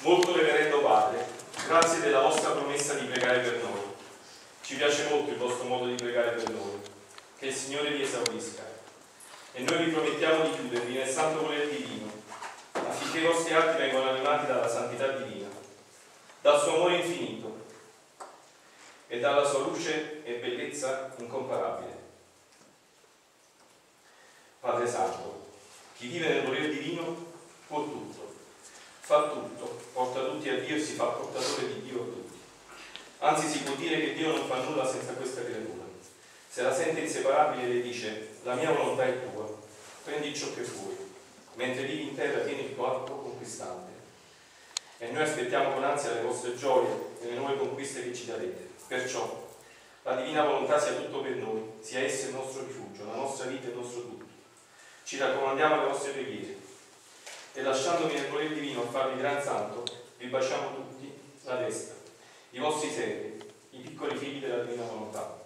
Molto reverendo Padre, grazie della vostra promessa di pregare per noi. Ci piace molto il vostro modo di pregare per noi. Che il Signore vi esaurisca. E noi vi promettiamo di chiudervi nel santo volere divino, affinché i vostri atti vengano animati dalla santità divina, dal suo amore infinito e dalla sua luce e bellezza incomparabile. Padre Santo, chi vive nel volere divino può tutto, fa tutto, porta tutti a Dio e si fa portatore di Dio a tutti. Anzi si può dire che Dio non fa nulla senza questa creatura. Se la sente inseparabile le dice, la mia volontà è tua, prendi ciò che vuoi, mentre vivi in terra tieni il tuo atto conquistante. E noi aspettiamo con ansia le vostre gioie e le nuove conquiste che ci darete. Perciò la divina volontà sia tutto per noi, sia essa il nostro rifugio, la nostra vita e il nostro tutto. Ci raccomandiamo alle vostre preghiere e lasciandomi nel volere divino a farvi gran santo, vi baciamo tutti la destra, i vostri servi, i piccoli figli della divina volontà.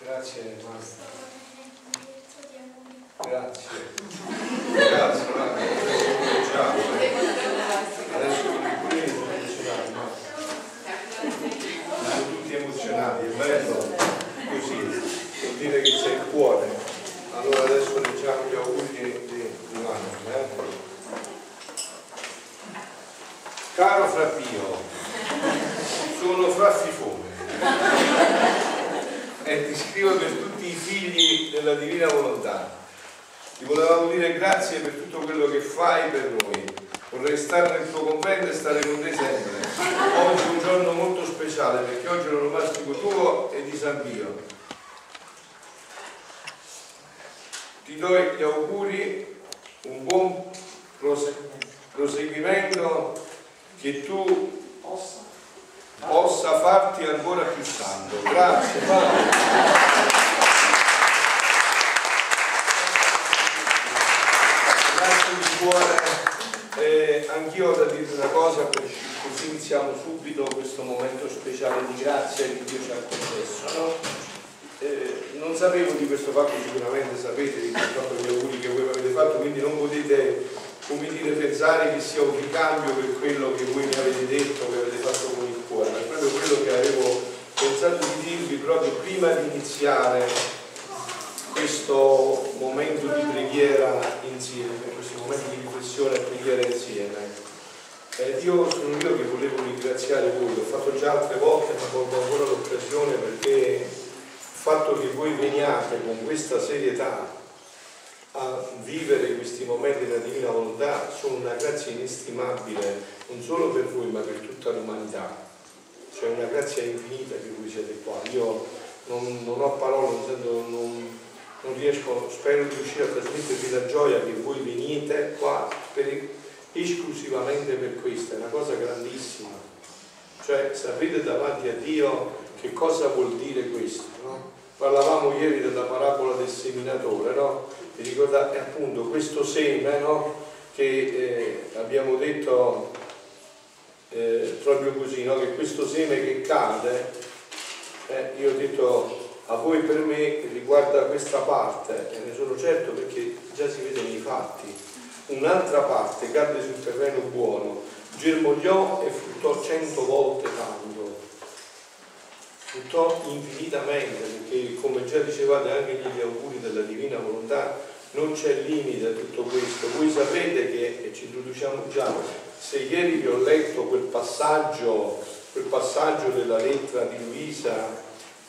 Grazie Master. Grazie. Grazie, guarda. Ciao. Adesso i pure sono emozionati, no? Sono tutti emozionati, è bello così, vuol dire che c'è il cuore. Allora adesso leggiamo gli auguri di, di, di Manuel. Eh? Caro Frappio, sono Fra Fifone e ti scrivo per tutti i figli della Divina Volontà. Ti volevamo dire grazie per tutto quello che fai per noi. Vorrei stare nel tuo convento e stare con te sempre. Oggi è un giorno molto speciale perché oggi è l'onomastico tuo e di San Pio. Ti do gli auguri, un buon prose- proseguimento, che tu possa farti ancora più santo. Grazie Paolo. Grazie di cuore. Eh, anch'io ho da dire una cosa, per- così iniziamo subito questo momento speciale di grazia che Dio ci ha concesso. no? Eh, non sapevo di questo fatto, sicuramente sapete di questo fatto gli auguri che voi mi avete fatto, quindi non potete come dire, pensare che sia un ricambio per quello che voi mi avete detto, che avete fatto con il cuore, ma è proprio quello che avevo pensato di dirvi proprio prima di iniziare questo momento di preghiera insieme, questo momento di riflessione e preghiera insieme. Eh, io sono io che volevo ringraziare voi, l'ho fatto già altre volte, ma colgo ancora l'occasione perché il fatto che voi veniate con questa serietà a vivere questi momenti della Divina Volontà sono una grazia inestimabile, non solo per voi, ma per tutta l'umanità. C'è una grazia infinita che voi siete qua. Io non, non ho parole, non, sento, non, non riesco, spero di riuscire a trasmettervi la gioia che voi venite qua per- esclusivamente per questo, è una cosa grandissima. Cioè sapete davanti a Dio che cosa vuol dire questo, no? Parlavamo ieri della parabola del seminatore, no? Vi ricordate appunto questo seme, no? Che eh, abbiamo detto eh, proprio così, no? Che questo seme che cade, eh, io ho detto a voi per me riguarda questa parte e ne sono certo perché già si vede nei fatti. Un'altra parte cadde sul terreno buono, germogliò e fruttò cento volte tanto. Fruttò infinitamente perché come già dicevate anche negli auguri della Divina Volontà non c'è limite a tutto questo. Voi sapete che, e ci introduciamo già, se ieri vi ho letto quel passaggio, quel passaggio della lettera di Luisa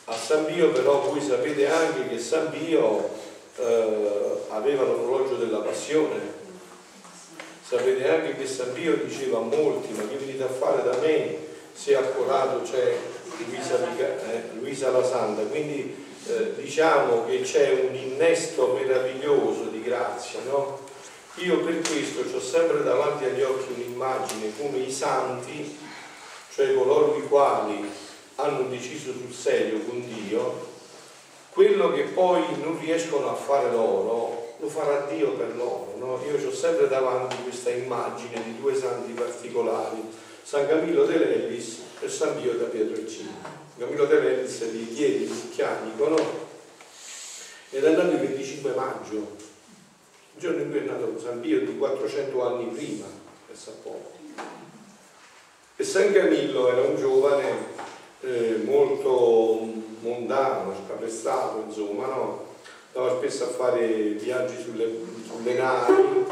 a San Pio, però voi sapete anche che San Pio eh, aveva l'orologio della passione. Sapete anche che San Pio diceva a molti, ma che venite a fare da me se a c'è Luisa, eh, Luisa la Santa. Quindi eh, diciamo che c'è un innesto meraviglioso di grazia, no? Io per questo ho sempre davanti agli occhi un'immagine come i santi, cioè coloro i quali hanno deciso sul serio con Dio, quello che poi non riescono a fare loro, lo farà Dio per loro. no? Io ho sempre davanti questa immagine di due santi particolari, San Camillo de Levis e San Pio da Pietrelcina. Camillo de Levis li chiedi il chianico, no? Ed è nato il 25 maggio, il giorno in cui è nato San Pio di 400 anni prima, pensa poco. E San Camillo era un giovane eh, molto mondano, scapestrato, insomma, no? Andava spesso a fare viaggi sulle, sulle navi,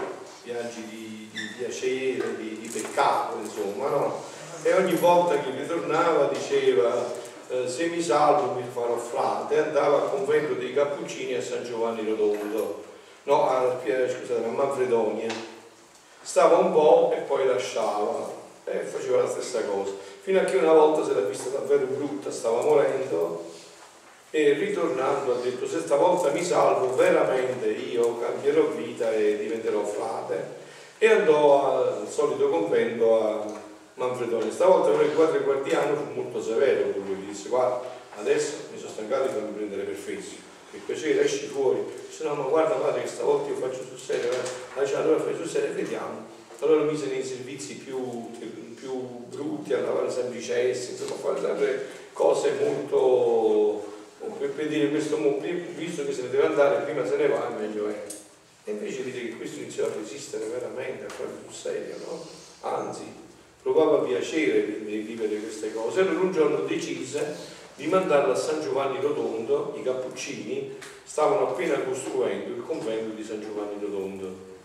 viaggi di, di piacere, di, di, peccato, insomma, no? E ogni volta che ritornava diceva eh, se mi salvo mi farò frate, andava al convento dei Cappuccini a San Giovanni Rotondo, no, a, scusate, a Manfredonia. Stava un po' e poi lasciava e faceva la stessa cosa. Fino a che una volta se l'ha vista davvero brutta, stava morendo e ritornando ha detto se stavolta mi salvo veramente io cambierò vita e diventerò frate. E andò al solito convento a Manfredonia. Stavolta però il quadro guardiano fu molto severo con lui disse guarda adesso mi sono stancato di farmi prendere per fesso che piacere esci fuori. Se no ma guarda padre che stavolta io faccio sul serio eh? allora fai sul serio vediamo. Allora mise nei servizi più, più brutti a lavare sempre i cessi insomma a fare sempre cose molto per dire questo visto che se ne deve andare prima se ne va meglio è e invece vede che questo iniziò a resistere veramente a fare sul serio no? anzi provava piacere di vivere queste cose allora un giorno decise di mandarla a San Giovanni Rotondo i cappuccini stavano appena costruendo il convento di San Giovanni Rotondo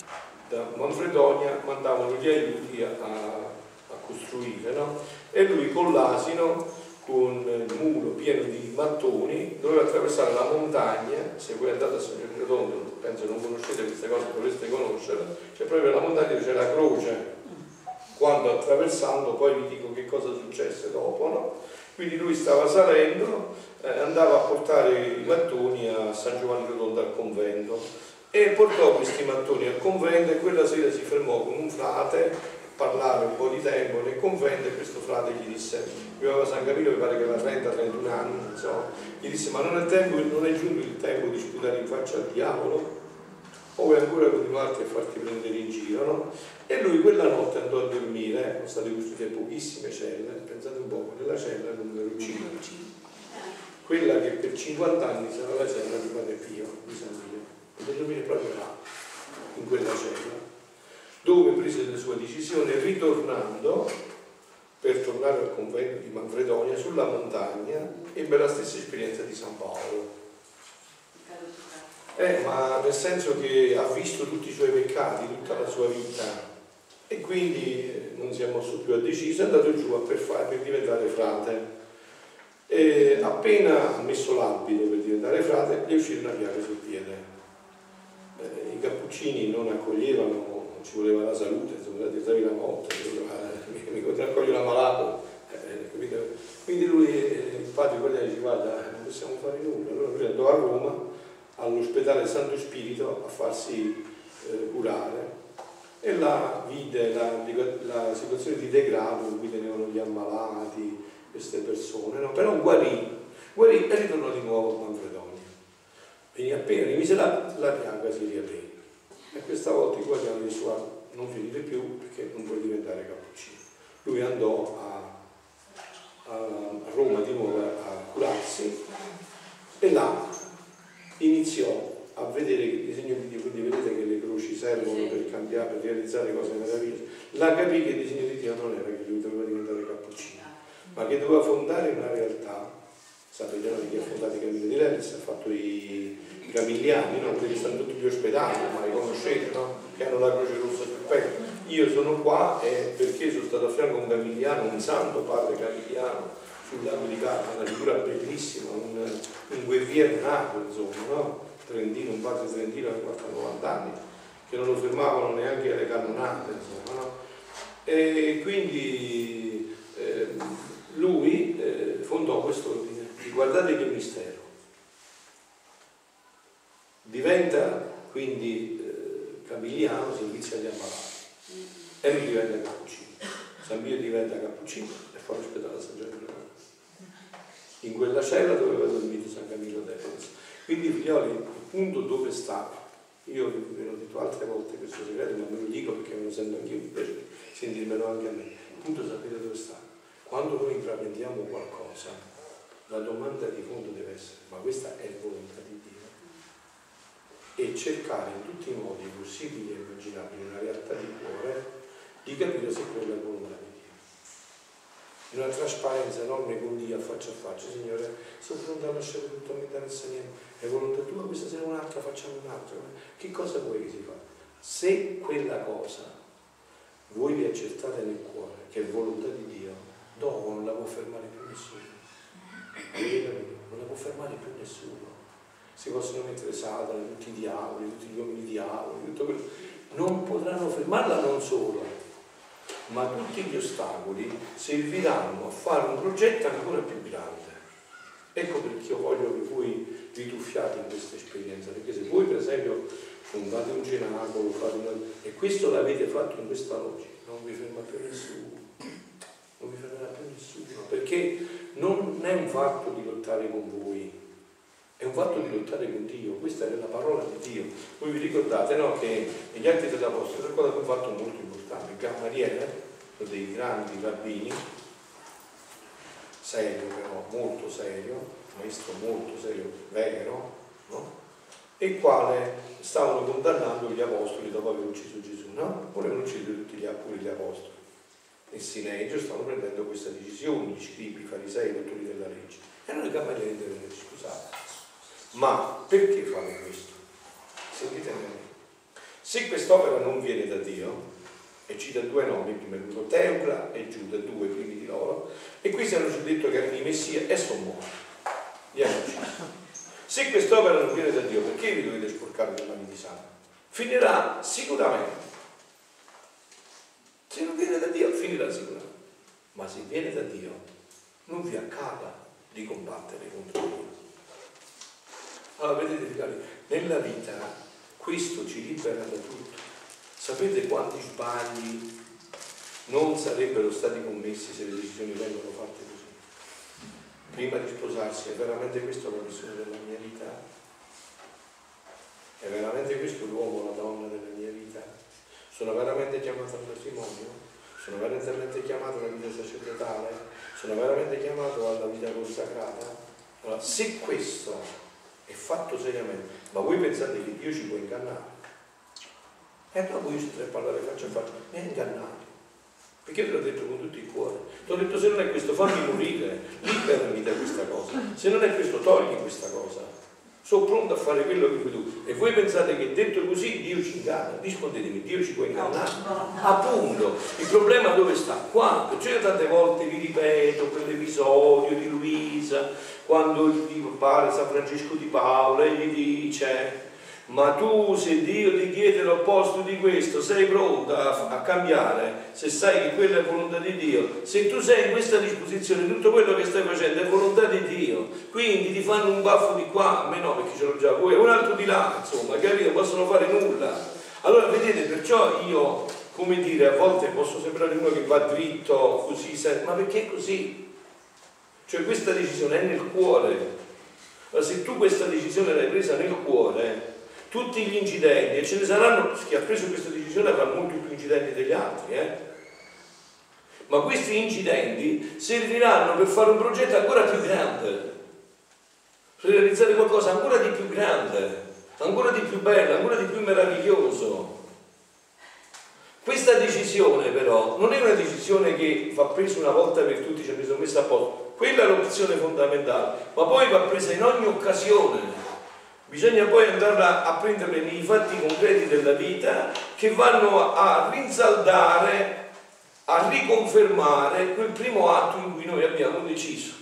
da Manfredonia mandavano gli aiuti a, a costruire no? e lui con l'asino con il muro pieno di mattoni, doveva attraversare la montagna, se voi andate a San Redondo, penso non conoscete queste cose, dovreste conoscere, c'è proprio la montagna dove c'è la croce, quando attraversando, poi vi dico che cosa successe dopo, no? Quindi lui stava salendo, eh, andava a portare i mattoni a San Giovanni Rotondo al convento e portò questi mattoni al convento e quella sera si fermò con un frate parlare un po' di tempo nel convento e questo frate gli disse, viveva San Camillo mi pare che aveva 30-31 anni, so, gli disse ma non è, tempo, non è giunto il tempo di sputare in faccia al diavolo? O vuoi ancora continuarti a farti prendere in giro, no? E lui quella notte andò a dormire, sono state costruite pochissime celle, pensate un po', nella cella numero 5, quella che per 50 anni sarà la cella di Padre Pio, di San Pio, e dormire proprio là, in quella cella dove prese le sue decisioni ritornando per tornare al convento di Manfredonia sulla montagna ebbe la stessa esperienza di San Paolo. Eh, ma nel senso che ha visto tutti i suoi peccati, tutta la sua vita e quindi eh, non si è mosso più a deciso, è andato giù per, fare, per diventare frate. E appena ha messo l'abito per diventare frate, gli è uscita una piaga sul piede. Eh, I cappuccini non accoglievano ci voleva la salute, insomma, ti la morte, mi, mi raccoglie l'ammalato. Eh, quindi lui, eh, il padre dice guarda, non possiamo fare nulla. Allora lui andò a Roma, all'ospedale Santo Spirito, a farsi eh, curare e là vide la, la, situazione di degrado in cui tenevano gli ammalati, queste persone, no? però guarì, guarì e ritornò di nuovo a Manfredonia. Quindi appena rimise la, la piaga si riaprì. E questa volta il guardiano disse non finire più perché non puoi diventare cappuccino. Lui andò a, a, a Roma di nuovo a curarsi e là iniziò a vedere il disegno di Dio, quindi vedete che le croci servono per cambiare, per realizzare cose meravigliose. Là capì che il disegno di Dio non era che lui doveva diventare cappuccino, ma che doveva fondare una realtà. Sapete no, chi ha fondato i Camillo di Lelis, ha fatto i, Gamigliani, no? quelli stanno tutti gli ospedali, ma li conoscete, no? che hanno la croce rossa sul petto. Io sono qua e perché sono stato a fianco a un Gamigliano, un santo padre Gamigliano sul lago di Carta, una figura bellissima, un, un guerriero nato, insomma, no? Trentino, un padre trentino ha 90 anni, che non lo fermavano neanche alle cannonate, insomma, no? E quindi eh, lui eh, fondò questo. Guardate che mistero diventa quindi eh, Camigliano, servizio agli ammalati e lui diventa cappuccino. San Pio diventa cappuccino e fa l'ospedale a San Giovanni in quella cella dove aveva dormito San Camillo d'Efes. Quindi figlioli, il punto dove sta, io vi ho detto altre volte questo segreto, ma me lo dico perché me lo sento anch'io, mi piace sentirmelo anche a me. Il punto sapete dove sta? Quando noi intraprendiamo qualcosa, la domanda di fondo deve essere, ma questa è volontà di Dio? E cercare in tutti i modi possibili e immaginabili, una realtà di cuore, di capire se quella è volontà di Dio. In una trasparenza enorme con Dio, faccia a faccia, Signore, sono pronto a lasciare tutto, mi interessa niente, è volontà tua, questa sera un'altra, facciamo un'altra. Che cosa vuoi che si fa? Se quella cosa voi vi accertate nel cuore, che è volontà di Dio, dopo non la può fermare più nessuno. Non la può fermare più nessuno. Si possono mettere Satana, tutti i diavoli, tutti gli uomini diavoli, tutto quello. Non potranno fermarla non solo, ma tutti gli ostacoli serviranno a fare un progetto ancora più grande. Ecco perché io voglio che voi vi tuffiate in questa esperienza, perché se voi per esempio fondate un cenacolo, fate una... e questo l'avete fatto in questa logica, non vi ferma più nessuno, non vi fermerà più nessuno, perché non è un fatto di lottare con voi, è un fatto di lottare con Dio, questa è la parola di Dio. Voi vi ricordate no, che negli Atti dell'Apostolo è un fatto molto importante, Gammariele, uno dei grandi rabbini, serio però, molto serio, maestro molto serio, vero, no? il quale stavano condannando gli apostoli dopo aver ucciso Gesù, no? Volevano uccidere tutti gli, pure gli apostoli. Il Sinedrio stavano prendendo questa decisione, gli scribi, i farisei, i dottori della legge. E allora i camerieri devono scusate, ma perché fanno questo? Sentite me. Se quest'opera non viene da Dio, e cita due nomi, prima il venuto Teupla e Giuda, due primi di loro, e questi hanno detto che erano i Messia e sono morti. Li hanno uccisi. Se quest'opera non viene da Dio, perché vi dovete sporcare le mani di sangue? Finirà sicuramente. Se non viene da Dio, finirà sicuramente. Ma se viene da Dio, non vi accada di combattere contro Dio. Allora, vedete, cari, nella vita questo ci libera da tutto. Sapete quanti sbagli non sarebbero stati commessi se le decisioni vengono fatte così? Prima di sposarsi, è veramente questo la missione della mia vita? È veramente questo l'uomo, la donna della mia vita? Sono veramente chiamato al matrimonio? Sono veramente chiamato alla vita sacerdotale? Sono veramente chiamato alla vita consacrata? Allora, se questo è fatto seriamente, ma voi pensate che Dio ci può ingannare? E allora voi state a parlare faccia a faccia, mi ha ingannato. Perché te l'ho detto con tutto il cuore. Ti ho detto se non è questo fammi morire, liberami da questa cosa. Se non è questo togli questa cosa. Sono pronto a fare quello che vuoi tu. E voi pensate che detto così Dio ci inganna? Rispondetemi, Dio ci può ingannare? Appunto, il problema dove sta? Qua, perciò io tante volte vi ripeto quell'episodio di Luisa, quando il padre San Francesco di Paola e gli dice ma tu se Dio ti chiede l'opposto di questo sei pronta a, cambiare se sai che quella è volontà di Dio. Se tu sei in questa disposizione tutto quello che stai facendo è volontà di Dio. Quindi ti fanno un baffo di qua a me no perché ce l'ho già voi un altro di là insomma capito? Possono fare nulla. Allora vedete perciò io come dire a volte posso sembrare uno che va dritto così ma perché così? Cioè questa decisione è nel cuore. Allora, se tu questa decisione l'hai presa nel cuore tutti gli incidenti, e ce ne saranno, chi ha preso questa decisione avrà molti più incidenti degli altri, eh? ma questi incidenti serviranno per fare un progetto ancora più grande, per realizzare qualcosa ancora di più grande, ancora di più bello, ancora di più meraviglioso. Questa decisione però non è una decisione che va presa una volta per tutti, ci ha preso messa a posto, quella è l'opzione fondamentale, ma poi va presa in ogni occasione Bisogna poi andare a prenderle nei fatti concreti della vita che vanno a rinsaldare, a riconfermare quel primo atto in cui noi abbiamo deciso.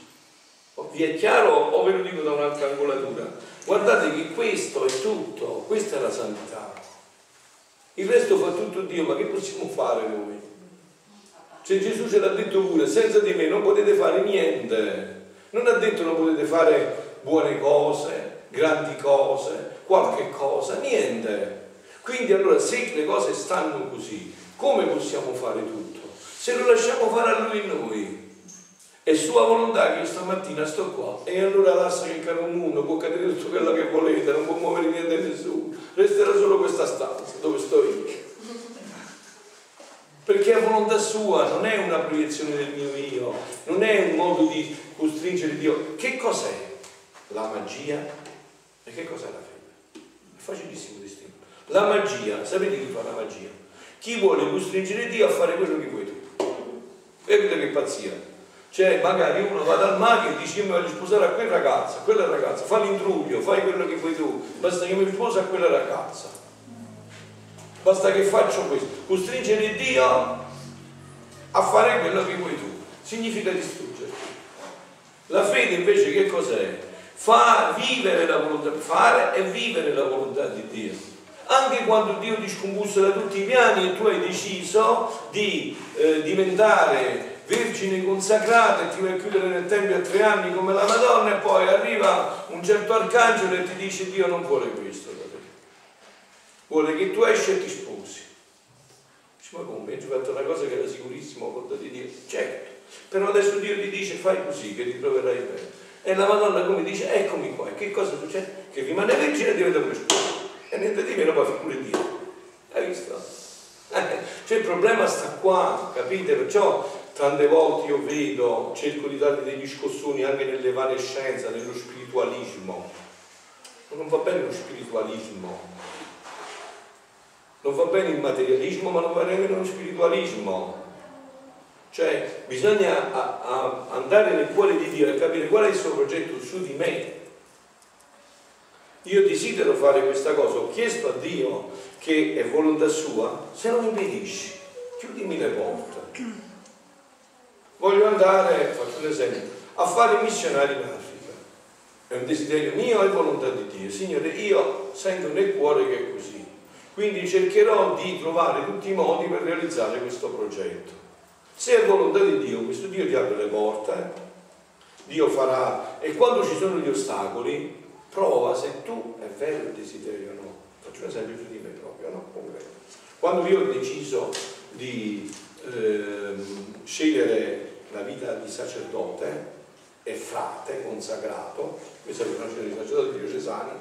Vi è chiaro o ve lo dico da un'altra angolatura? Guardate che questo è tutto, questa è la santità. Il resto fa tutto Dio, ma che possiamo fare noi? Se Gesù ce l'ha detto pure, senza di me non potete fare niente. Non ha detto non potete fare buone cose, grandi cose, qualche cosa, niente. Quindi allora se le cose stanno così, come possiamo fare tutto? Se lo lasciamo fare a lui noi. È sua volontà che io stamattina sto qua e allora lascia che il caro mondo può cadere tutto quello che volete, non può muovere niente nessuno, resterà solo questa stanza dove sto io. perché è volontà sua, non è una proiezione del mio io, non è un modo di costringere Dio. Che cos'è la magia e che cos'è la fede? È facilissimo distinguere. La magia, sapete chi fa la magia? Chi vuole costringere Dio a fare quello che vuoi tu. Capite che pazzia? Cioè, magari uno va dal mago e dice: Io mi voglio sposare a quella ragazza, a quella ragazza, fa l'intruglio, fai quello che vuoi tu, basta che mi sposi a quella ragazza. Basta che faccio questo. Costringere Dio a fare quello che vuoi tu. Significa distruggerti. La fede invece che cos'è? Fa vivere la volontà, fare e vivere la volontà di Dio. Anche quando Dio ti scombussola tutti i piani e tu hai deciso di eh, diventare vergine consacrata e ti vai a chiudere nel Tempio a tre anni come la Madonna e poi arriva un certo arcangelo e ti dice Dio non vuole questo vuole che tu esci e ti sposi. Dici, ma come? Hai fatto una cosa che era sicurissimo, ho fatto di Dio. Certo, però adesso Dio ti dice fai così, che ti troverai bene. E la Madonna come dice, eccomi qua, e che cosa succede? Che rimane vergine e diventa pure sposa. E niente di meno poi pure Dio. Hai visto? cioè il problema sta qua, capite? Perciò tante volte io vedo, cerco di darvi degli scossoni anche nell'evanescenza, nello spiritualismo. Non va bene lo spiritualismo, non va bene il materialismo, ma non va bene lo spiritualismo. Cioè bisogna a, a andare nel cuore di Dio e capire qual è il suo progetto su di me. Io desidero fare questa cosa, ho chiesto a Dio che è volontà sua, se non impedisci, chiudimi le porte. Voglio andare, faccio un esempio, a fare missionari in Africa. È un desiderio mio e volontà di Dio. Signore, io sento nel cuore che è così. Quindi cercherò di trovare tutti i modi per realizzare questo progetto. Se è volontà di Dio, questo Dio ti apre le porte, Dio farà, e quando ci sono gli ostacoli, prova se tu è vero il desiderio o no. Faccio un esempio su di me proprio, no? Quando io ho deciso di eh, scegliere la vita di sacerdote e frate consacrato, questa è la conoscenza di sacerdote diocesani,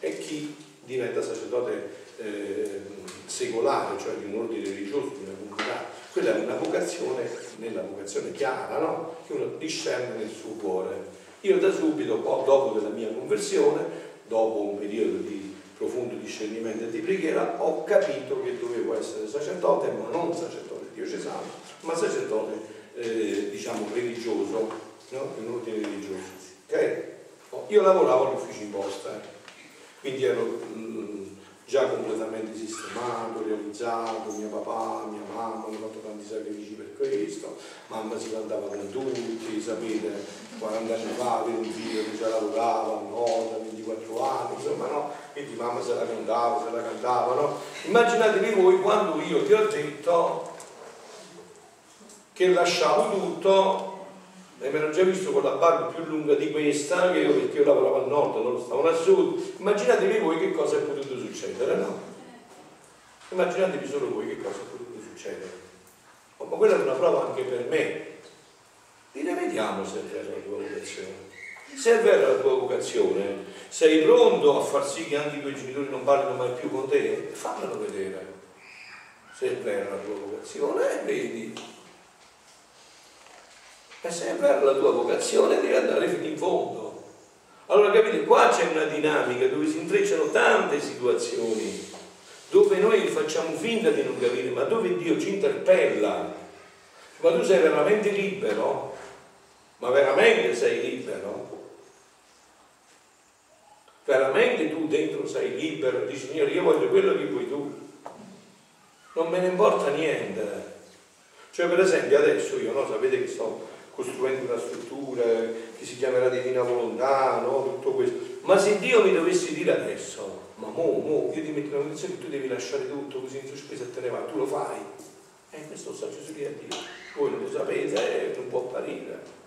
e chi diventa sacerdote eh, secolare, cioè di un ordine religioso, di una comunità. Quella è una vocazione, nella vocazione chiara, no? che uno discerne nel suo cuore. Io da subito, dopo della mia conversione, dopo un periodo di profondo discernimento e di preghiera, ho capito che dovevo essere sacerdote, ma non sacerdote diocesano, ma sacerdote, eh, diciamo, religioso, no? un ordine religioso. Okay? Io lavoravo all'ufficio imposta, eh? quindi ero mh, già completamente sistemato, realizzato, mio papà, mia mamma hanno fatto tanti sacrifici per questo, mamma si cantava con tutti, sapete, 40 anni fa avevo un figlio che già lavorava, no, da 24 anni, insomma no, quindi mamma se la cantava, se la cantava, no? Immaginatevi voi quando io ti ho detto che lasciavo tutto e me l'ho già visto con la barba più lunga di questa, che io perché io lavoravo al nord, loro stavano a sud. Immaginatevi voi che cosa è potuto succedere, no? Immaginatevi solo voi che cosa potuto succedere. Oh, ma quella è una prova anche per me. Dire vediamo se è vera la tua vocazione. Se è vera la tua vocazione, sei pronto a far sì che anche i tuoi genitori non parlino mai più con te? Fammelo vedere. Se è vera la tua vocazione, vedi e se è vera la tua vocazione devi andare fino in fondo. Allora capite, qua c'è una dinamica dove si intrecciano tante situazioni, dove noi facciamo finta di non capire, ma dove Dio ci interpella. Ma tu sei veramente libero? Ma veramente sei libero? Veramente tu dentro sei libero? Dici, Signore, io voglio quello che vuoi tu. Non me ne importa niente. Cioè, per esempio, adesso io, no, sapete che sto costruendo una struttura che si chiamerà Divina Volontà, no? tutto questo. Ma se Dio mi dovesse dire adesso, ma mo, mo, io ti metto in condizione che tu devi lasciare tutto così in sospesa e te ne vai, tu lo fai. E eh, questo sta Gesù di Dio. Voi non lo sapete, eh, non può apparire.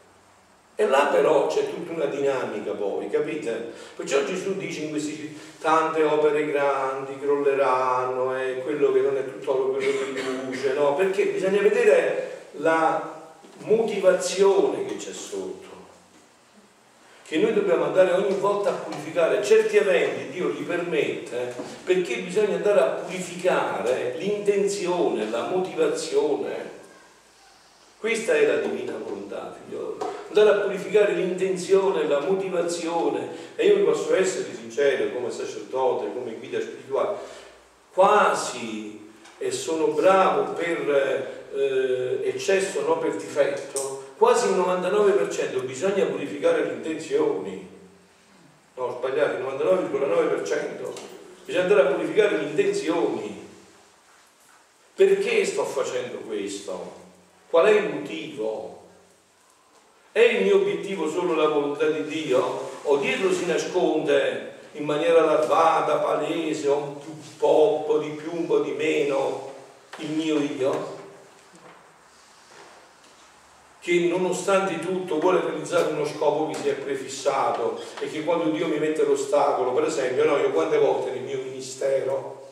E là però c'è tutta una dinamica poi, capite? Perciò Gesù dice in questi tante opere grandi crolleranno e quello che non è tutto quello che luce, no? Perché bisogna vedere la motivazione che c'è sotto. Che noi dobbiamo andare ogni volta a purificare certi eventi, Dio li permette, perché bisogna andare a purificare l'intenzione, la motivazione. Questa è la divina volontà, figliolo. Andare a purificare l'intenzione, la motivazione. E io posso essere sincero come sacerdote, come guida spirituale, quasi e sono bravo per eh, eccesso, non per difetto, quasi il 99% bisogna purificare le intenzioni. No, sbagliato, il 99,9%. Bisogna andare a purificare le intenzioni. Perché sto facendo questo? Qual è il motivo? È il mio obiettivo solo la volontà di Dio? O dietro si nasconde in maniera larvata, palese, un po', un po' di più, un po' di meno, il mio io? Che nonostante tutto vuole realizzare uno scopo che si è prefissato e che quando Dio mi mette l'ostacolo, per esempio, no, io quante volte nel mio ministero,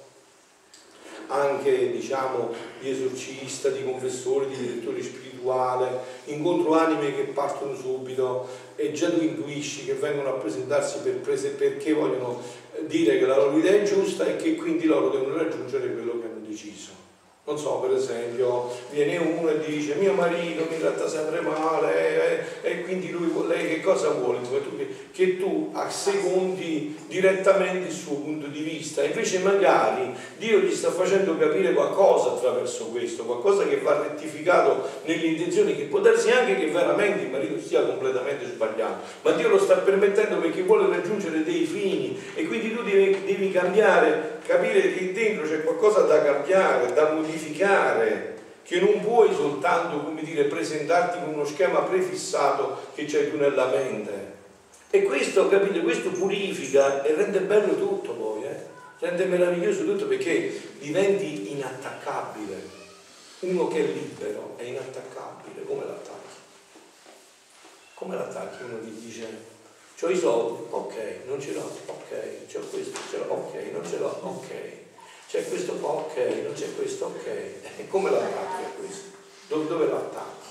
anche diciamo di esorcista, di confessore, di direttore spirituale, incontro anime che partono subito e già tu intuisci che vengono a presentarsi per prese, perché vogliono dire che la loro idea è giusta e che quindi loro devono raggiungere quello che hanno deciso. Non so, per esempio, viene uno e dice mio marito mi tratta sempre male e, e quindi lui, lei che cosa vuole? Che, tu assecondi direttamente il suo punto di vista, invece magari Dio gli sta facendo capire qualcosa attraverso questo, qualcosa che va rettificato nelle intenzioni, che può darsi anche che veramente il marito stia completamente sbagliando, ma Dio lo sta permettendo perché vuole raggiungere dei fini e quindi tu devi, devi cambiare, capire che dentro c'è qualcosa da cambiare, da modificare che non puoi soltanto, come dire, presentarti con uno schema prefissato che c'hai tu nella mente. E questo, capite, questo purifica e rende bello tutto poi, eh? rende meraviglioso tutto perché diventi inattaccabile. Uno che è libero è inattaccabile, come l'attacchi? Come l'attacchi? Uno ti dice, ho i soldi, ok, non ce l'ho, ok, ho questo, ce l'ho, ok, non ce l'ho, ok c'è questo ok, non c'è questo, ok. E come l'attacchi a questo? Dove, dove l'attacchi?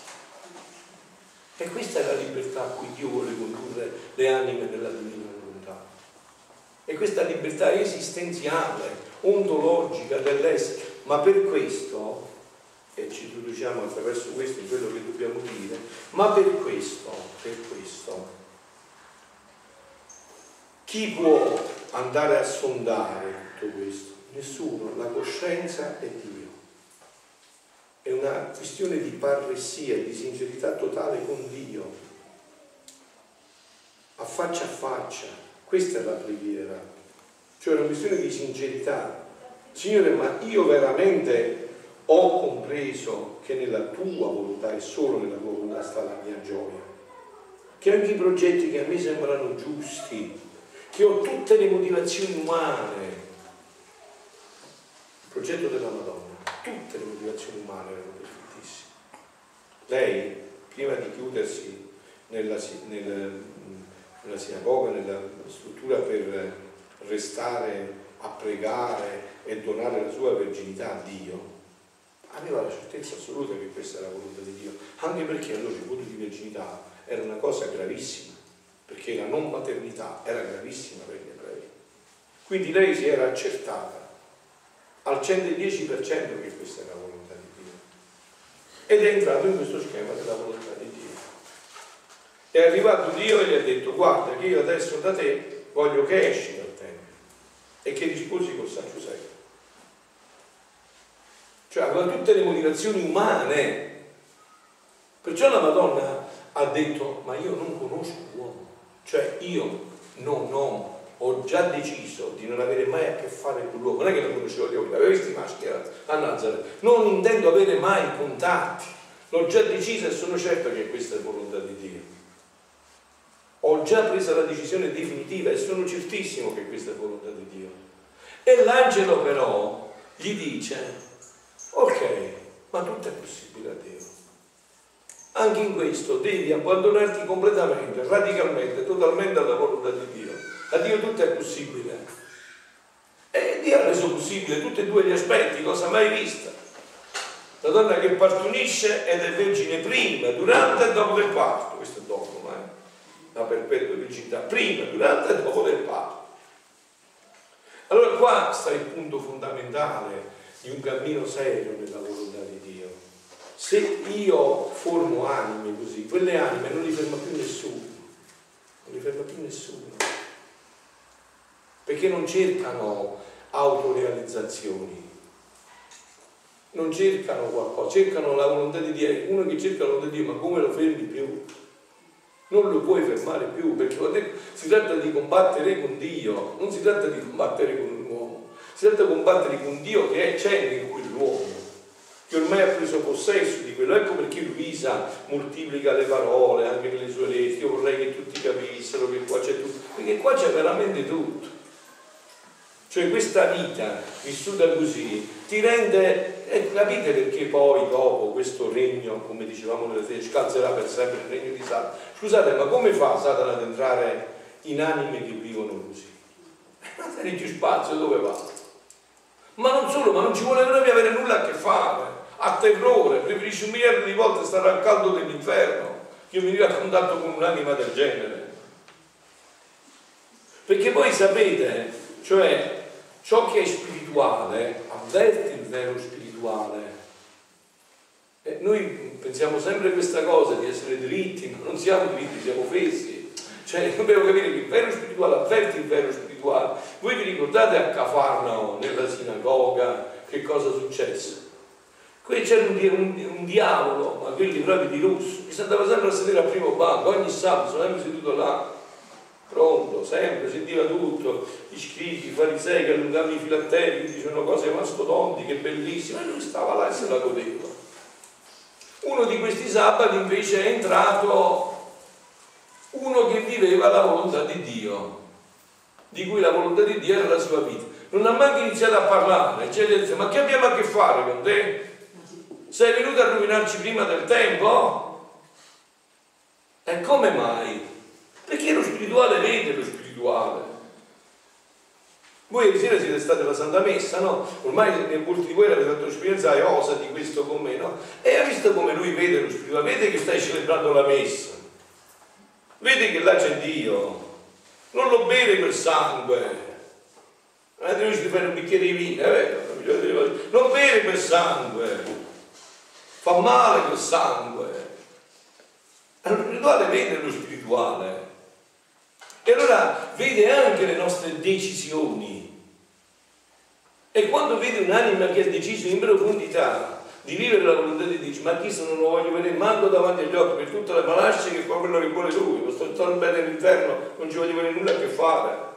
E questa è la libertà a cui Dio vuole condurre le anime nella divina volontà. E questa libertà esistenziale, ontologica dell'essere. Ma per questo, e ci introduciamo attraverso questo in quello che dobbiamo dire, ma per questo, per questo, chi può andare a sondare tutto questo? Nessuno, la coscienza è Dio. È una questione di parressia, di sincerità totale con Dio, a faccia a faccia. Questa è la preghiera, cioè una questione di sincerità. Signore, ma io veramente ho compreso che nella tua volontà e solo nella tua volontà sta la mia gioia. Che anche i progetti che a me sembrano giusti, che ho tutte le motivazioni umane, progetto della Madonna, tutte le motivazioni umane erano perfettissime. Lei, prima di chiudersi nella, nella, nella sinagoga, nella struttura per restare a pregare e donare la sua verginità a Dio, aveva la certezza assoluta che questa era la volontà di Dio, anche perché allora il voto di verginità era una cosa gravissima, perché la non maternità era gravissima per gli ebrei. Quindi lei si era accertata al 110% che questa è la volontà di Dio. Ed è entrato in questo schema della volontà di Dio. È arrivato Dio e gli ha detto guarda che io adesso da te voglio che esci dal Tempio e che disposi con San Giuseppe. Cioè aveva tutte le motivazioni umane. Perciò la Madonna ha detto ma io non conosco l'uomo. Cioè io non ho ho già deciso di non avere mai a che fare con l'uomo, non è che non conoscevo gli uomini, avevo visto i maschi a Nazareth, non intendo avere mai contatti, l'ho già deciso e sono certo che questa è volontà di Dio. Ho già preso la decisione definitiva e sono certissimo che questa è volontà di Dio. E l'angelo però gli dice, ok, ma tutto è possibile a Dio. Anche in questo devi abbandonarti completamente, radicalmente, totalmente alla volontà di Dio a Dio tutto è possibile. E Dio ha reso possibile tutti e due gli aspetti, cosa mai vista. La donna che partorisce ed è vergine prima, durante e dopo il parto, questo è dopo, ma la perpetua virginità, prima, durante e dopo del Papa. Allora qua sta il punto fondamentale di un cammino serio nella volontà di Dio. Se io formo anime così, quelle anime non li ferma più nessuno, non li ferma più nessuno, perché non cercano autorealizzazioni, non cercano qualcosa, cercano la volontà di Dio. Uno che cerca la volontà di Dio, ma come lo fermi più? Non lo puoi fermare più, perché si tratta di combattere con Dio, non si tratta di combattere con un uomo, si tratta di combattere con Dio che c'è in quell'uomo, che ormai ha preso possesso di quello. Ecco perché Luisa moltiplica le parole anche nelle sue lettere. Io vorrei che tutti capissero che qua c'è tutto, perché qua c'è veramente tutto. Cioè questa vita vissuta così ti rende, eh, capite perché poi dopo questo regno, come dicevamo nelle fede, scalzerà per sempre il regno di Satana. Scusate, ma come fa Satana ad entrare in anime che vivono così? Ma se spazio dove va? Ma non solo, ma non ci vuole proprio avere nulla a che fare, ha terrore, preferisce un miliardo di volte stare al caldo dell'inferno che venire a contatto con un'anima del genere. Perché voi sapete, cioè ciò che è spirituale avverte il vero spirituale. E noi pensiamo sempre questa cosa di essere dritti, ma non siamo dritti, siamo fessi. Cioè dobbiamo capire che il vero spirituale avverte il vero spirituale. Voi vi ricordate a Cafarnao, nella sinagoga, che cosa successe? Qui c'era un, un, un, diavolo, ma quelli proprio di lusso, che si andava sempre a sedere al primo banco, ogni sabato, sempre seduto là pronto, sempre, sentiva tutto, gli scritti, i farisei che allungavano i filatteri, dicevano cose mastodontiche, bellissime, e lui stava là e se la godeva. Uno di questi sabati invece è entrato uno che viveva la volontà di Dio, di cui la volontà di Dio era la sua vita. Non ha mai iniziato a parlare, cioè ma che abbiamo a che fare con te? Sei venuto a rovinarci prima del tempo? E come mai? Perché lo spirituale vede lo spirituale. Voi ieri sera siete stati alla Santa Messa, no? Ormai molti di voi avete fatto esperienza osa di questo con me, no? E ha visto come lui vede lo spirituale, vede che stai celebrando la Messa, vede che là c'è Dio, non lo beve quel sangue, eh, devi fare un bicchiere di vino, eh? non beve quel sangue, fa male quel sangue. Lo spirituale vede lo spirituale. E allora vede anche le nostre decisioni. E quando vede un'anima che ha deciso in profondità di vivere la volontà di Dio, ma chi se non lo voglio vedere manco davanti agli occhi per tutte le malasce che fa quello che vuole lui, lo sto tornando bene all'inferno, non ci voglio avere nulla a che fare.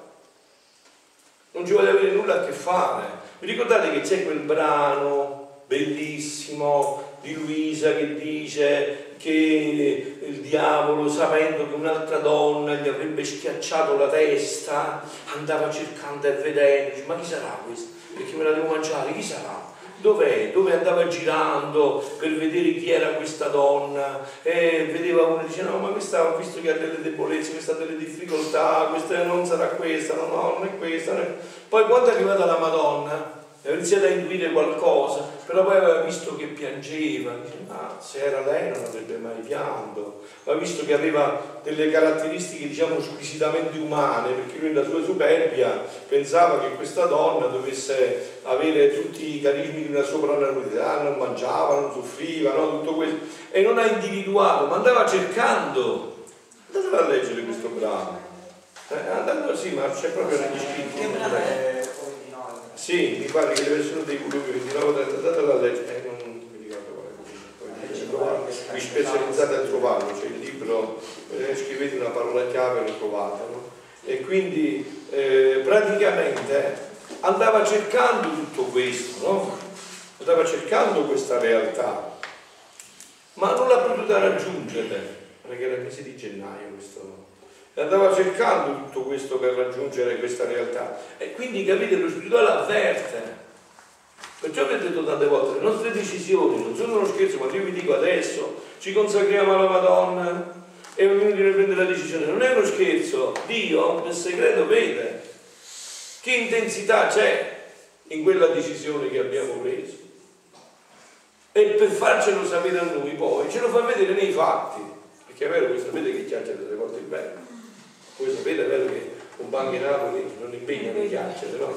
Non ci voglio avere nulla a che fare. Vi ricordate che c'è quel brano bellissimo di Luisa che dice che il diavolo, sapendo che un'altra donna gli avrebbe schiacciato la testa, andava cercando e vedendo, ma chi sarà questo? Perché me la devo mangiare, chi sarà? Dov'è? Dove andava girando per vedere chi era questa donna e vedeva uno e dice no ma questa ho visto che ha delle debolezze, questa ha delle difficoltà, questa non sarà questa, no, no non è questa. Non è... Poi quando è arrivata la Madonna, aveva iniziato a intuire qualcosa, però poi aveva visto che piangeva, ma se era lei non avrebbe mai pianto, ma visto che aveva delle caratteristiche diciamo squisitamente umane, perché lui nella sua superbia pensava che questa donna dovesse avere tutti i carismi di una soprannaturalità, non mangiava, non soffriva, no? tutto questo, e non ha individuato, ma andava cercando, andate a leggere questo brano, eh, andando sì, ma c'è proprio negli scritti. Sì, mi pare che le versioni dei volumi 29 andate alla leggere, eh, non mi ricordo quale, vi specializzate a trovarlo, cioè il libro, eh, scrivete una parola chiave e lo trovate, no? E quindi eh, praticamente andava cercando tutto questo, no? Andava cercando questa realtà, ma non l'ha potuta raggiungere, perché era il mese di gennaio questo e andava cercando tutto questo per raggiungere questa realtà. E quindi capite, lo spirituale avverte. Perciò vi ho detto tante volte, le nostre decisioni non sono uno scherzo, quando io vi dico adesso ci consacriamo alla Madonna e ognuno di noi prende la decisione, non è uno scherzo, Dio nel segreto vede che intensità c'è in quella decisione che abbiamo preso. E per farcelo sapere a noi poi ce lo fa vedere nei fatti, perché è vero che sapete che chiacchiera delle volte il bene Voi sapete vero che un banco in Napoli non impegna le chiacchiere, no?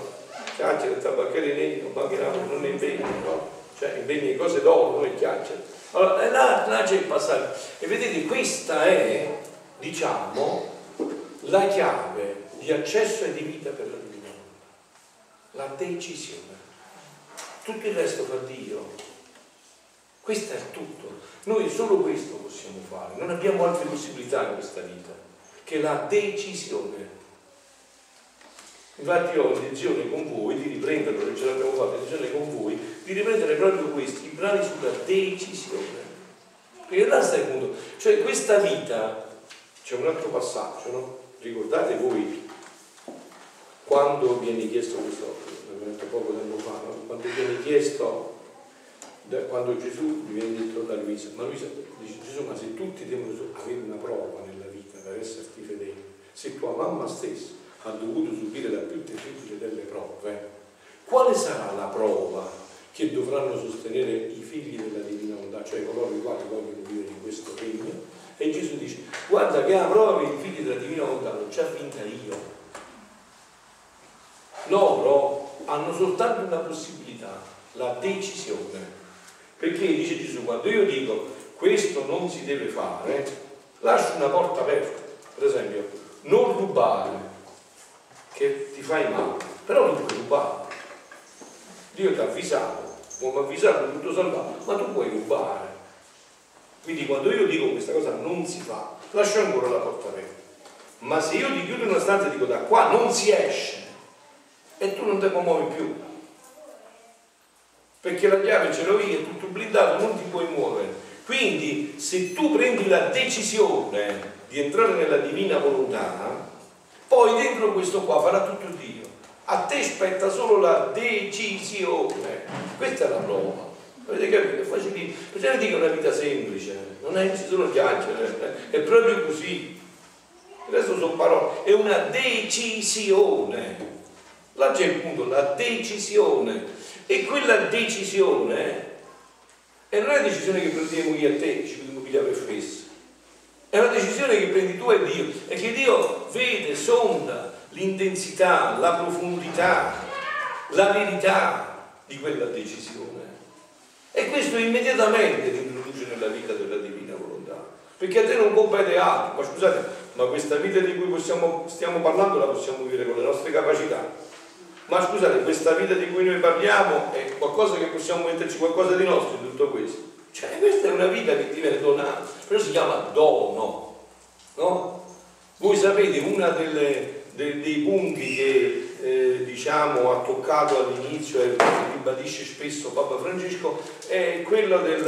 Chiacchiere, tabaccherini, un banco in Napoli non impegna, no? Cioè impegna le cose dopo, non chiacchiere. Allora, là, là c'è il passaggio. E vedete, questa è, diciamo, la chiave di accesso e di vita per la divina. La decisione. Tutto il resto fa Dio. Questo è tutto. Noi solo questo possiamo fare. Non abbiamo altre possibilità in questa vita che la decisione. Infatti ho intenzione con voi di riprendere, perché ce l'abbiamo fatto, intenzione con voi, di riprendere proprio questi, i brani sulla decisione. Perché là il punto. Cioè questa vita, c'è un altro passaggio, no? Ricordate voi quando viene chiesto questo, poco tempo fa, no? quando viene chiesto, quando Gesù gli viene detto da Luisa, ma Luisa dice Gesù, ma se tutti devono avere una prova vita per esserti fedeli, se tua mamma stessa ha dovuto subire la più terribile delle prove, quale sarà la prova che dovranno sostenere i figli della divina volontà, cioè coloro i quali vogliono vivere in questo regno? E Gesù dice, guarda che la prova per i figli della divina volontà non c'è finta io. Loro hanno soltanto una possibilità, la decisione. Perché dice Gesù, quando io dico questo non si deve fare, lascio una porta aperta. Per esempio, non rubare, che ti fai male, però non puoi rubare. Dio ti ha avvisato, come avvisato tutto salvato, ma tu puoi rubare. Quindi quando io dico questa cosa non si fa, lascio ancora la porta aperta. Ma se io ti chiudo in una stanza e dico da qua non si esce e tu non ti muovi più. Perché la chiave ce l'ho io, è tutto blindato, non ti puoi muovere. Quindi se tu prendi la decisione di entrare nella divina volontà, poi dentro questo qua farà tutto Dio. A te spetta solo la decisione. Questa è la prova. Avete capito? È facile. Perché dico una vita semplice, non è, ci sono chiacchiere, è proprio così. Il resto sono parole, è una decisione. Là c'è il punto, la decisione. E quella decisione è non è una decisione che prendiamo io e te, ci dobbiamo pigliare per fesso. È una decisione che prendi tu e Dio, e che Dio vede, sonda l'intensità, la profondità, la verità di quella decisione. E questo immediatamente ti introduce nella vita della divina volontà. Perché a te non compete altro. Ma scusate, ma questa vita di cui possiamo, stiamo parlando la possiamo vivere con le nostre capacità. Ma scusate, questa vita di cui noi parliamo è qualcosa che possiamo metterci qualcosa di nostro in tutto questo. Cioè, questa è una vita che ti viene donata, però si chiama dono. No? Voi sapete, de, dei punti che eh, diciamo, ha toccato all'inizio e ribadisce spesso Papa Francesco è quello del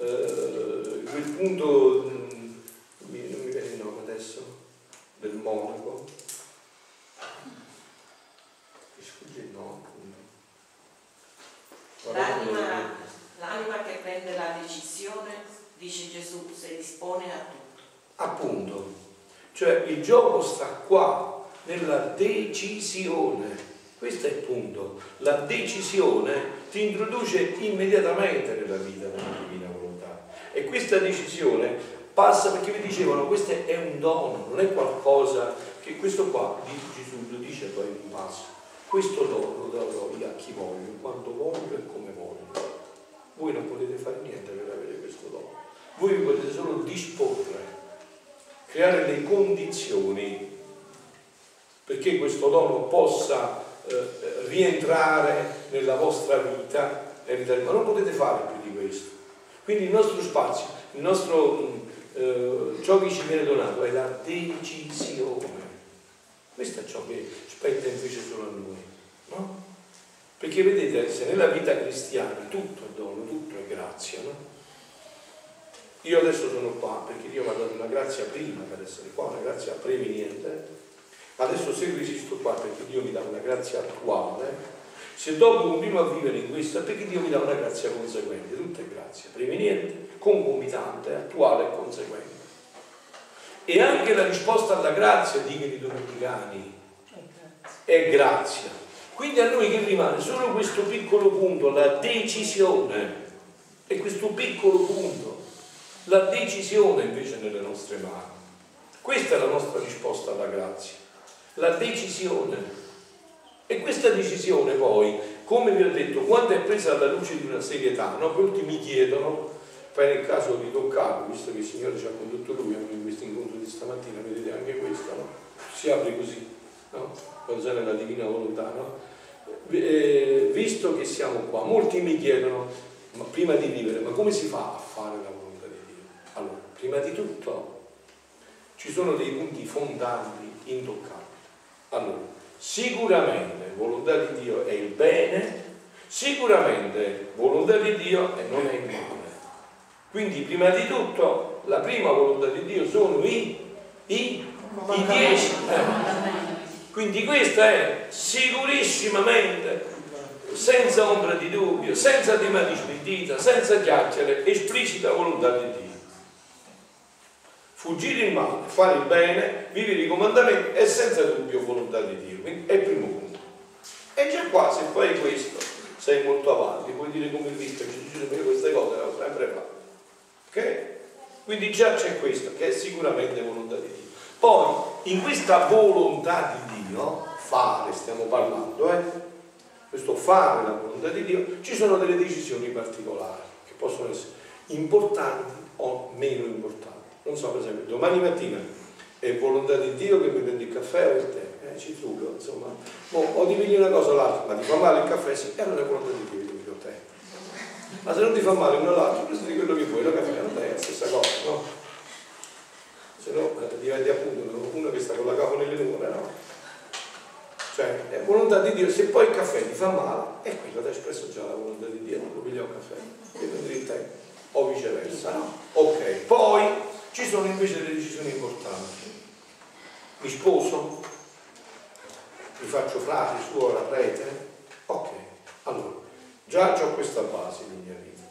eh, quel punto non mi viene il nome adesso del monaco mi nome l'anima, l'anima che prende la decisione dice Gesù si dispone a tutto appunto cioè il gioco sta qua nella decisione. Questo è il punto. La decisione ti introduce immediatamente nella vita della divina volontà. E questa decisione passa perché vi dicevano questo è un dono, non è qualcosa che questo qua Gesù lo dice poi in passo. Questo dono lo darò io a chi voglio, quando voglio e come voglio. Voi non potete fare niente per avere questo dono. Voi vi potete solo disporre, creare le condizioni perché questo dono possa eh, rientrare nella vostra vita, ma non potete fare più di questo. Quindi il nostro spazio, il nostro, eh, ciò che ci viene donato è la decisione. Questo è ciò che spetta invece solo a noi. No? Perché vedete, se nella vita cristiana tutto è dono, tutto è grazia, no? Io adesso sono qua perché Dio mi ha dato una grazia prima per essere qua, una grazia preveniente, Adesso se resisto qua perché Dio mi dà una grazia attuale, se dopo continuo a vivere in questo è perché Dio mi dà una grazia conseguente, tutta è grazia, preveniente, concomitante, attuale e conseguente. E anche la risposta alla grazia, dicono i domenicani, è grazia. Quindi a noi che rimane solo questo piccolo punto, la decisione, e questo piccolo punto, la decisione invece nelle nostre mani Questa è la nostra risposta alla grazia, la decisione. E questa decisione poi, come vi ho detto, quando è presa alla luce di una serietà, no? molti mi chiedono, poi nel caso di toccarlo, visto che il Signore ci ha condotto Lui in questo incontro di stamattina, vedete anche questo, no? si apre così, no? sei nella divina volontà, no? eh, visto che siamo qua, molti mi chiedono, ma prima di vivere, ma come si fa a fare la volontà di Dio? Allora, prima di tutto ci sono dei punti fondanti intoccabili. Allora, sicuramente volontà di Dio è il bene, sicuramente volontà di Dio e non è il male. Quindi prima di tutto la prima volontà di Dio sono i, i, i dieci. Eh. Quindi questa è sicurissimamente, senza ombra di dubbio, senza tema di smentita, senza chiacchiere, esplicita volontà di Dio fuggire il male, fare il bene, vivere i comandamenti è senza dubbio volontà di Dio. Quindi è il primo punto. E già qua, se fai questo, sei molto avanti, puoi dire come Cristo, Gesù dice queste cose le ho sempre fatte. Ok? Quindi già c'è questo, che è sicuramente volontà di Dio. Poi, in questa volontà di Dio, fare, stiamo parlando, eh? questo fare la volontà di Dio, ci sono delle decisioni particolari che possono essere importanti o meno importanti. Non so, per esempio, domani mattina è volontà di Dio che mi prendi il caffè o il tè, eh, ci trucco, insomma. O ti pigli una cosa o l'altra, ma ti fa male il caffè, sì, e allora è volontà di Dio che il tè. Ma se non ti fa male uno l'altro, prendi quello che vuoi, lo caffè non è la stessa cosa, no? Se no eh, diventi appunto uno che sta con la capo nelle nuvole, no? Cioè, è volontà di Dio, se poi il caffè ti fa male, è quello ti ha espresso già la volontà di Dio, non lo piglia un caffè, il tè, o viceversa, no? Ok, poi ci sono invece delle decisioni importanti. Mi sposo? Mi faccio frate, suora, prete? Ok, allora, già ho questa base di mia vita.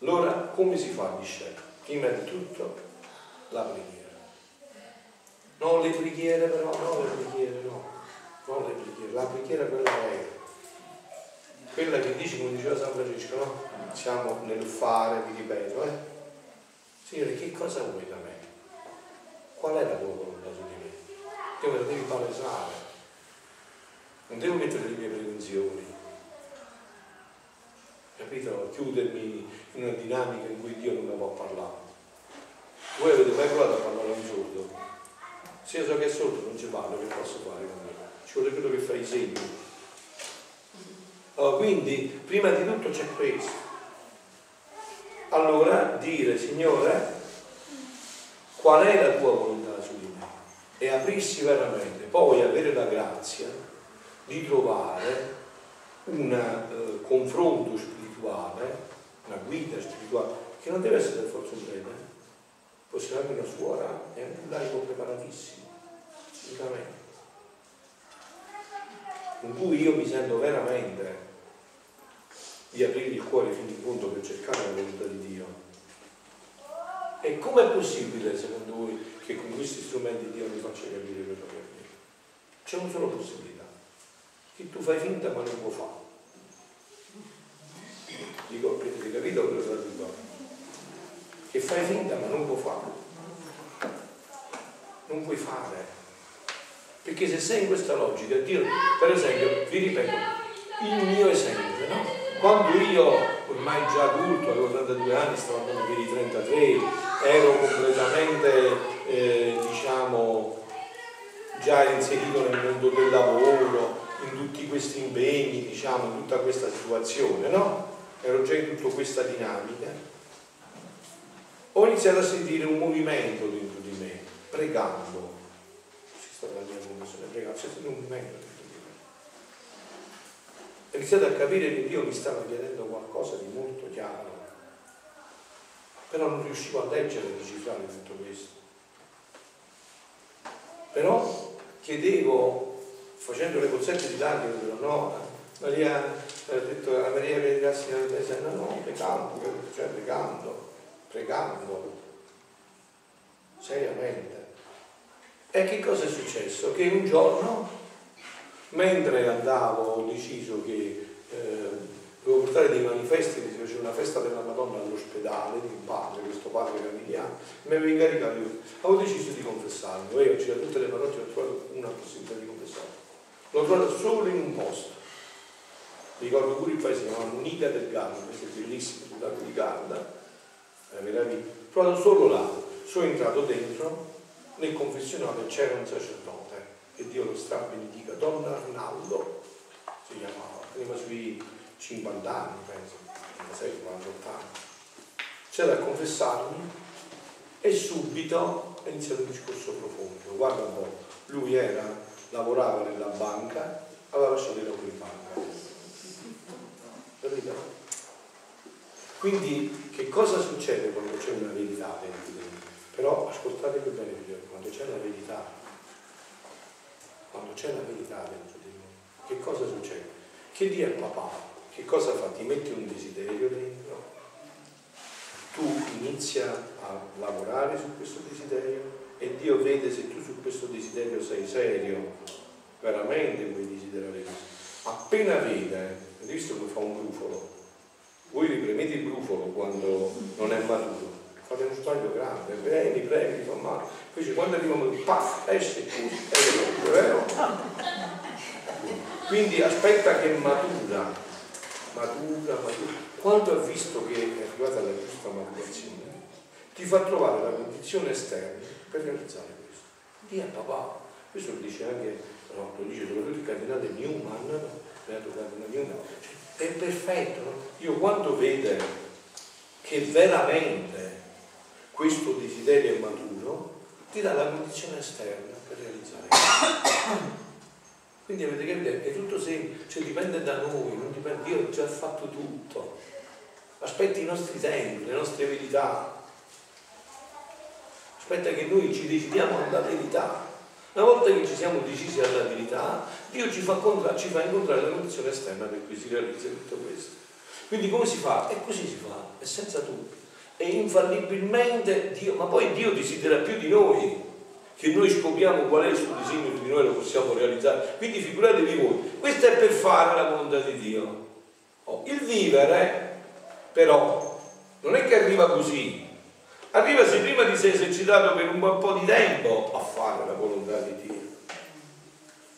Allora, come si fa a discernere? Prima di tutto, la preghiera. Non le preghiere però, no le preghiere, no. Non le preghiere, la preghiera quella è quella che dice, come diceva San Francesco, no? Siamo nel fare, vi ripeto, eh? Signore, che cosa vuoi da me? Qual è la tua volontà su di me? Te me la devi palesare. Non devo mettere le mie prevenzioni. Capito? Chiudermi in una dinamica in cui Dio non mi può parlare. Voi avete mai provato a parlare un sordo? Se io so che è sordo non ci parlo, che posso fare con me? Ci vuole quello che fa i segni. Allora, quindi, prima di tutto c'è questo. Allora dire Signore qual è la tua volontà su di me? E aprirsi veramente, poi avere la grazia di trovare un uh, confronto spirituale, una guida spirituale, che non deve essere forza un bene, può essere anche una suora e anche un laico preparatissimo, assolutamente, in cui io mi sento veramente di aprire il cuore fino in fondo per cercare la volontà di Dio. E com'è possibile, secondo voi, che con questi strumenti Dio mi faccia capire quello che avviene? C'è una sola possibilità, che tu fai finta ma non può fare. Dico, avete capito quello che dicendo? Che fai finta ma non può fare. Non puoi fare. Perché se sei in questa logica, Dio, per esempio, vi ripeto, il mio esempio, no? quando io, ormai già adulto, avevo 32 anni, stavo andando per i 33, ero completamente, eh, diciamo, già inserito nel mondo del lavoro, in tutti questi impegni, diciamo, in tutta questa situazione, no? Ero già in tutta questa dinamica. Ho iniziato a sentire un movimento dentro di me, pregando. Pregando, c'è stato un movimento ho iniziato a capire che Dio mi stava chiedendo qualcosa di molto chiaro, però non riuscivo a leggere e decifrare tutto questo. Però chiedevo, facendo le cozzette di lacrime, no, Maria ha detto a Maria che la Chiesa, no, no, pregando, cioè pregando, pregando, seriamente. E che cosa è successo? Che un giorno mentre andavo ho deciso che eh, dovevo portare dei manifesti fece una festa della Madonna all'ospedale di un padre, questo padre Camigliano, mi aveva incaricato io. Avevo deciso di confessarmi, io ho girato tutte le parrocchie ho trovato una possibilità di confessarmi. L'ho trovato solo in un posto. Ricordo pure il paese, si chiama Unica del Garda, questo è bellissimo, sul lago di Garda, è meraviglia. L'ho trovato solo là. Sono entrato dentro, nel confessionale c'era un sacerdote, e Dio lo strabenedica, Don Arnaldo si chiamava, prima sui 50 anni, penso, 56, 48 anni. C'era a confessarmi e subito è iniziato un discorso profondo. Guarda un po', lui era, lavorava nella banca, aveva lasciato i lavori in banca. Quindi che cosa succede quando c'è una verità dentro? Però ascoltatemi bene, quando c'è la verità, quando c'è la verità dentro di noi, che cosa succede? Che dia al papà che cosa fa? Ti metti un desiderio dentro, tu inizia a lavorare su questo desiderio e Dio vede se tu su questo desiderio sei serio, veramente vuoi desiderare questo. Appena vede, avete visto come fa un brufolo? Voi vi premete il brufolo quando non è maturo, fate uno sbaglio grande, premi, premi, fa male. Invece quando arriva un paff, esce così, è vero? Quindi aspetta che matura matura, matura. Quando ha visto che è arrivata alla giusta maturazione, ti fa trovare la condizione esterna per realizzare questo. Dì a papà, questo lo dice anche, no, lo dice soprattutto il Cardinale Newman, cioè, è perfetto, no? Io quando vede che veramente questo desiderio maturo, ti dà la condizione esterna per realizzare. Quindi avete capito? È tutto semplice, cioè dipende da noi, non dipende, Dio ha già fatto tutto. Aspetta i nostri tempi, le nostre verità. Aspetta che noi ci decidiamo alla verità. Una volta che ci siamo decisi alla verità, Dio ci fa, ci fa incontrare la condizione esterna per cui si realizza tutto questo. Quindi come si fa? E così si fa, è senza dubbio. E infallibilmente Dio, ma poi Dio desidera più di noi che noi scopriamo qual è il suo disegno di noi lo possiamo realizzare. Quindi figuratevi voi, questo è per fare la volontà di Dio. Oh, il vivere, però, non è che arriva così. Arriva se prima ti sei esercitato per un bel po' di tempo a fare la volontà di Dio.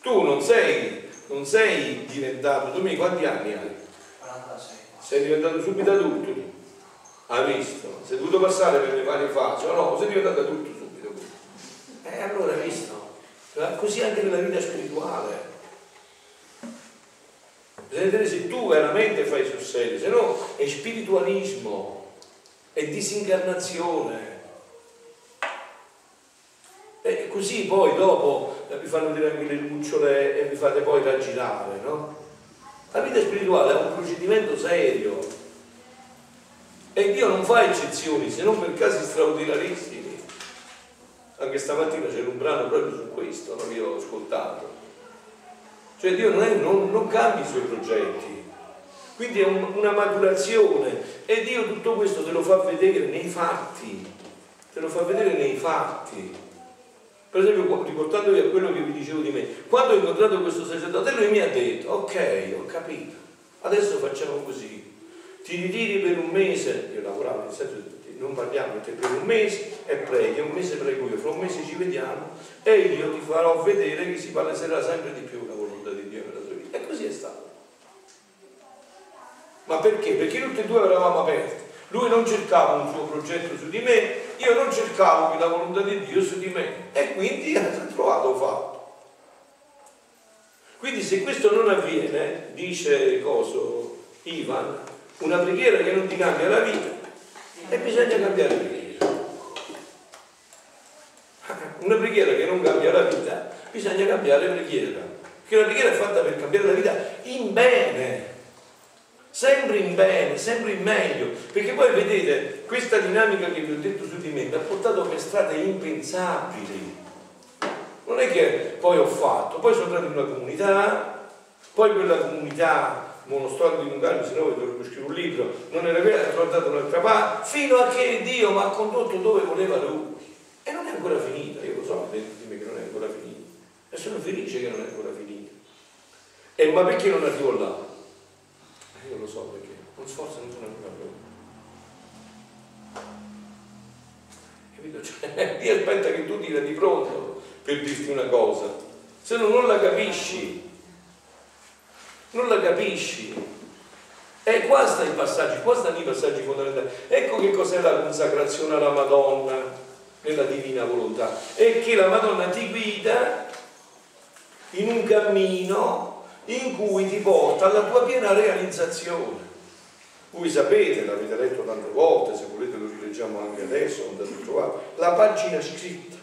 Tu non sei, non sei diventato, tu mi quanti anni hai? 46. Sei diventato subito adulto. Hai visto? Sei dovuto passare per le varie fasi, o no? Sei diventato adulto e allora hai visto? Così anche nella vita spirituale. Bisogna vedere se tu veramente fai sul serio, se no è spiritualismo, è disincarnazione. E così poi dopo vi fanno dire anche le lucciole e vi fate poi raggirare, no? La vita spirituale è un procedimento serio e Dio non fa eccezioni se non per casi straordinarissimi anche stamattina c'era un brano proprio su questo, no? io ho ascoltato. Cioè Dio non, è, non, non cambia i suoi progetti, quindi è un, una maturazione e Dio tutto questo te lo fa vedere nei fatti, te lo fa vedere nei fatti. Per esempio, riportandovi a quello che vi dicevo di me, quando ho incontrato questo sacerdote, lui mi ha detto, ok, ho capito, adesso facciamo così, ti ritiri per un mese, io lavoravo in senso non parliamo te per un mese e preghi, un mese prego io, fra un mese ci vediamo e io ti farò vedere che si paleserà sempre di più la volontà di Dio nella tua vita. E così è stato. Ma perché? Perché tutti e due eravamo aperti. Lui non cercava un suo progetto su di me, io non cercavo che la volontà di Dio su di me. E quindi ha trovato fatto. Quindi se questo non avviene, dice Coso Ivan, una preghiera che non ti cambia la vita, e bisogna cambiare preghiera. Una preghiera che non cambia la vita, bisogna cambiare preghiera. Perché la preghiera è fatta per cambiare la vita in bene, sempre in bene, sempre in meglio. Perché poi vedete, questa dinamica che vi ho detto su di me mi ha portato per strade impensabili. Non è che poi ho fatto, poi sono entrato in una comunità, poi quella comunità monostorio di Lungardi, se no dovrebbe scrivere un libro, non era vero, ha trovato un'altra parte, fino a che Dio mi ha condotto dove voleva lui. E non è ancora finita, io lo so, ditemi che non è ancora finita. E sono felice che non è ancora finita. E ma perché non arrivo là? Eh, io lo so perché, non sforza nessuna nulla proprio. Capito? Cioè, ti aspetta che tu ti rendi pronto per dirti una cosa, se no non la capisci. Non la capisci. E qua sta i passaggi, qua stanno i passaggi fondamentali. Ecco che cos'è la consacrazione alla Madonna nella divina volontà. È che la Madonna ti guida in un cammino in cui ti porta alla tua piena realizzazione. Voi sapete, l'avete letto tante volte, se volete lo rileggiamo anche adesso, andate a trovare, la pagina scritta,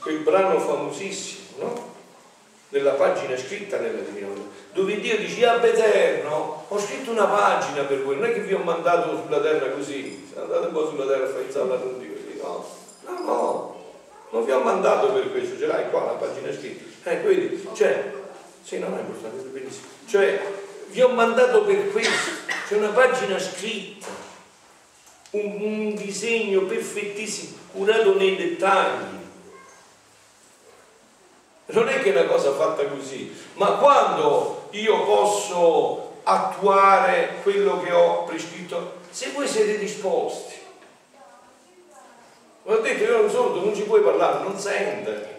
quel brano famosissimo, no? Nella pagina scritta nella Divina dove Dio dice, Ab Eterno, ho scritto una pagina per voi, non è che vi ho mandato sulla terra così, andate un po' sulla terra a fare il sabato così, no, no, no, non vi ho mandato per questo, ce l'hai qua la pagina scritta. Eh, quindi, cioè, sì, non è importante, benissimo. Cioè, vi ho mandato per questo, c'è una pagina scritta, un, un disegno perfettissimo, curato nei dettagli. Non è che è una cosa fatta così, ma quando io posso attuare quello che ho prescritto, se voi siete disposti. Ho detto, io non sordo, non ci puoi parlare, non sente.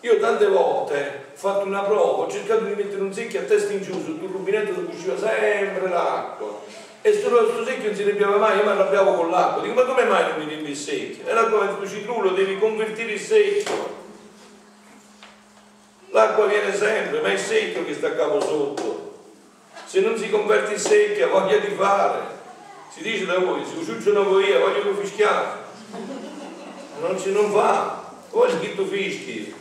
Io tante volte ho fatto una prova, ho cercato di mettere un secchio a testa in giù sul rubinetto dove usciva sempre l'acqua. E questo secchio non si riempiva mai, io mi arrabbiavo con l'acqua. Dico, ma come mai non mi riempi il secchio? E l'acqua nel tuo citrullo devi convertire il secchio. L'acqua viene sempre, ma è il secchio che sta a capo sotto. Se non si converte il secchio, ha voglia di fare. Si dice da voi, se usciucciano voi, ha voglia di fischiare. Non ci non fa. Poi che tu fischi,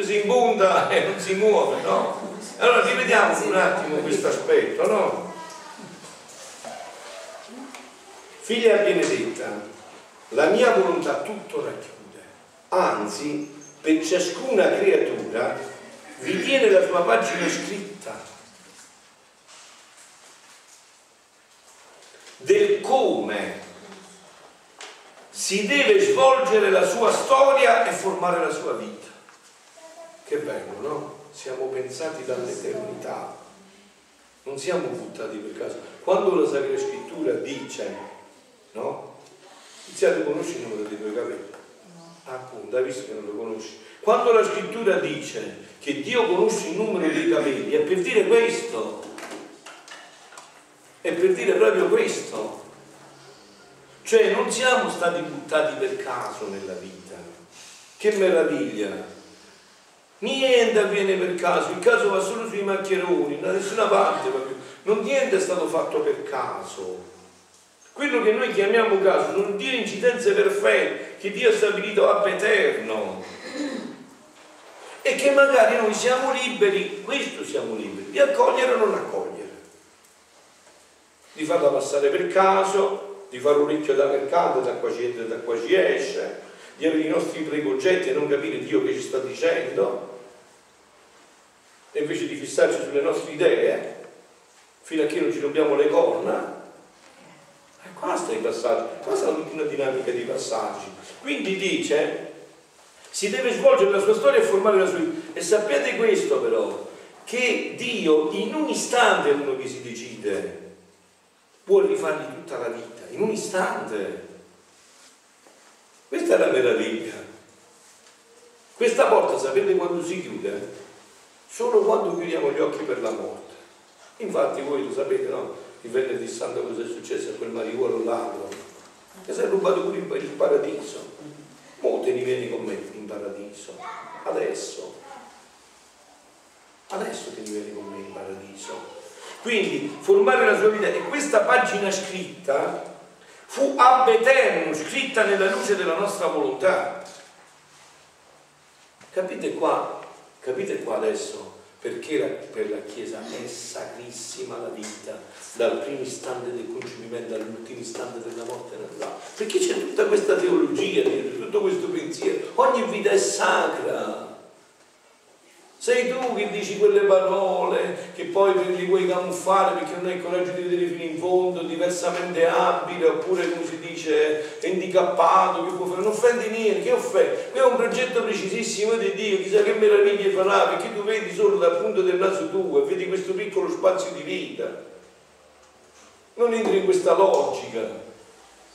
si imbunda e non si muove, no? Allora rivediamo un attimo questo aspetto, no? Figlia benedetta, la mia volontà tutto racchiude, anzi, per ciascuna creatura ritiene la sua pagina scritta del come si deve svolgere la sua storia e formare la sua vita. Che bello, no? Siamo pensati dall'eternità, non siamo buttati per caso. Quando la Sacra Scrittura dice, no? Iniziate a conoscere il numero dei tuoi capelli. Appunto, hai visto che non lo conosci. Quando la Scrittura dice che Dio conosce il numero dei capelli, è per dire questo. È per dire proprio questo. Cioè non siamo stati buttati per caso nella vita. Che meraviglia! Niente avviene per caso, il caso va solo sui maccheroni, da nessuna parte, non niente è stato fatto per caso. Quello che noi chiamiamo caso non dire incidenze perfette che Dio ha stabilito ab eterno e che magari noi siamo liberi, questo siamo liberi, di accogliere o non accogliere, di farla passare per caso, di fare un orecchio da mercato, da qua ci entra, da qua ci esce, di avere i nostri preconcetti e non capire Dio che ci sta dicendo, e invece di fissarci sulle nostre idee, fino a che non ci rompiamo le corna, e qua sta i passaggi, qua sta una dinamica di passaggi. Quindi dice, si deve svolgere la sua storia e formare la sua vita. E sappiate questo però, che Dio in un istante uno che si decide, può rifargli tutta la vita, in un istante. Questa è la meraviglia. Questa porta sapete quando si chiude? Solo quando chiudiamo gli occhi per la morte. Infatti voi lo sapete, no? Il venerdì santo cosa è successo a quel mariuolo ladro? Che si è rubato pure il paradiso. Mo te ne vieni con me in paradiso. Adesso. Adesso te ne vieni con me in paradiso. Quindi formare la sua vita e questa pagina scritta fu ab eterno, scritta nella luce della nostra volontà. Capite qua? Capite qua adesso? Perché per la Chiesa è sacrissima la vita, dal primo istante del concepimento all'ultimo istante della morte naturale. Perché c'è tutta questa teologia, tutto questo pensiero. Ogni vita è sacra. Sei tu che dici quelle parole che poi li vuoi camuffare perché non hai il coraggio di vedere fino in fondo, diversamente abile, oppure come si dice, handicappato, che può fare, non offendi niente, che offende? Qui è un progetto precisissimo di Dio, chissà che meraviglie farà, perché tu vedi solo dal punto del naso tuo e vedi questo piccolo spazio di vita. Non entri in questa logica.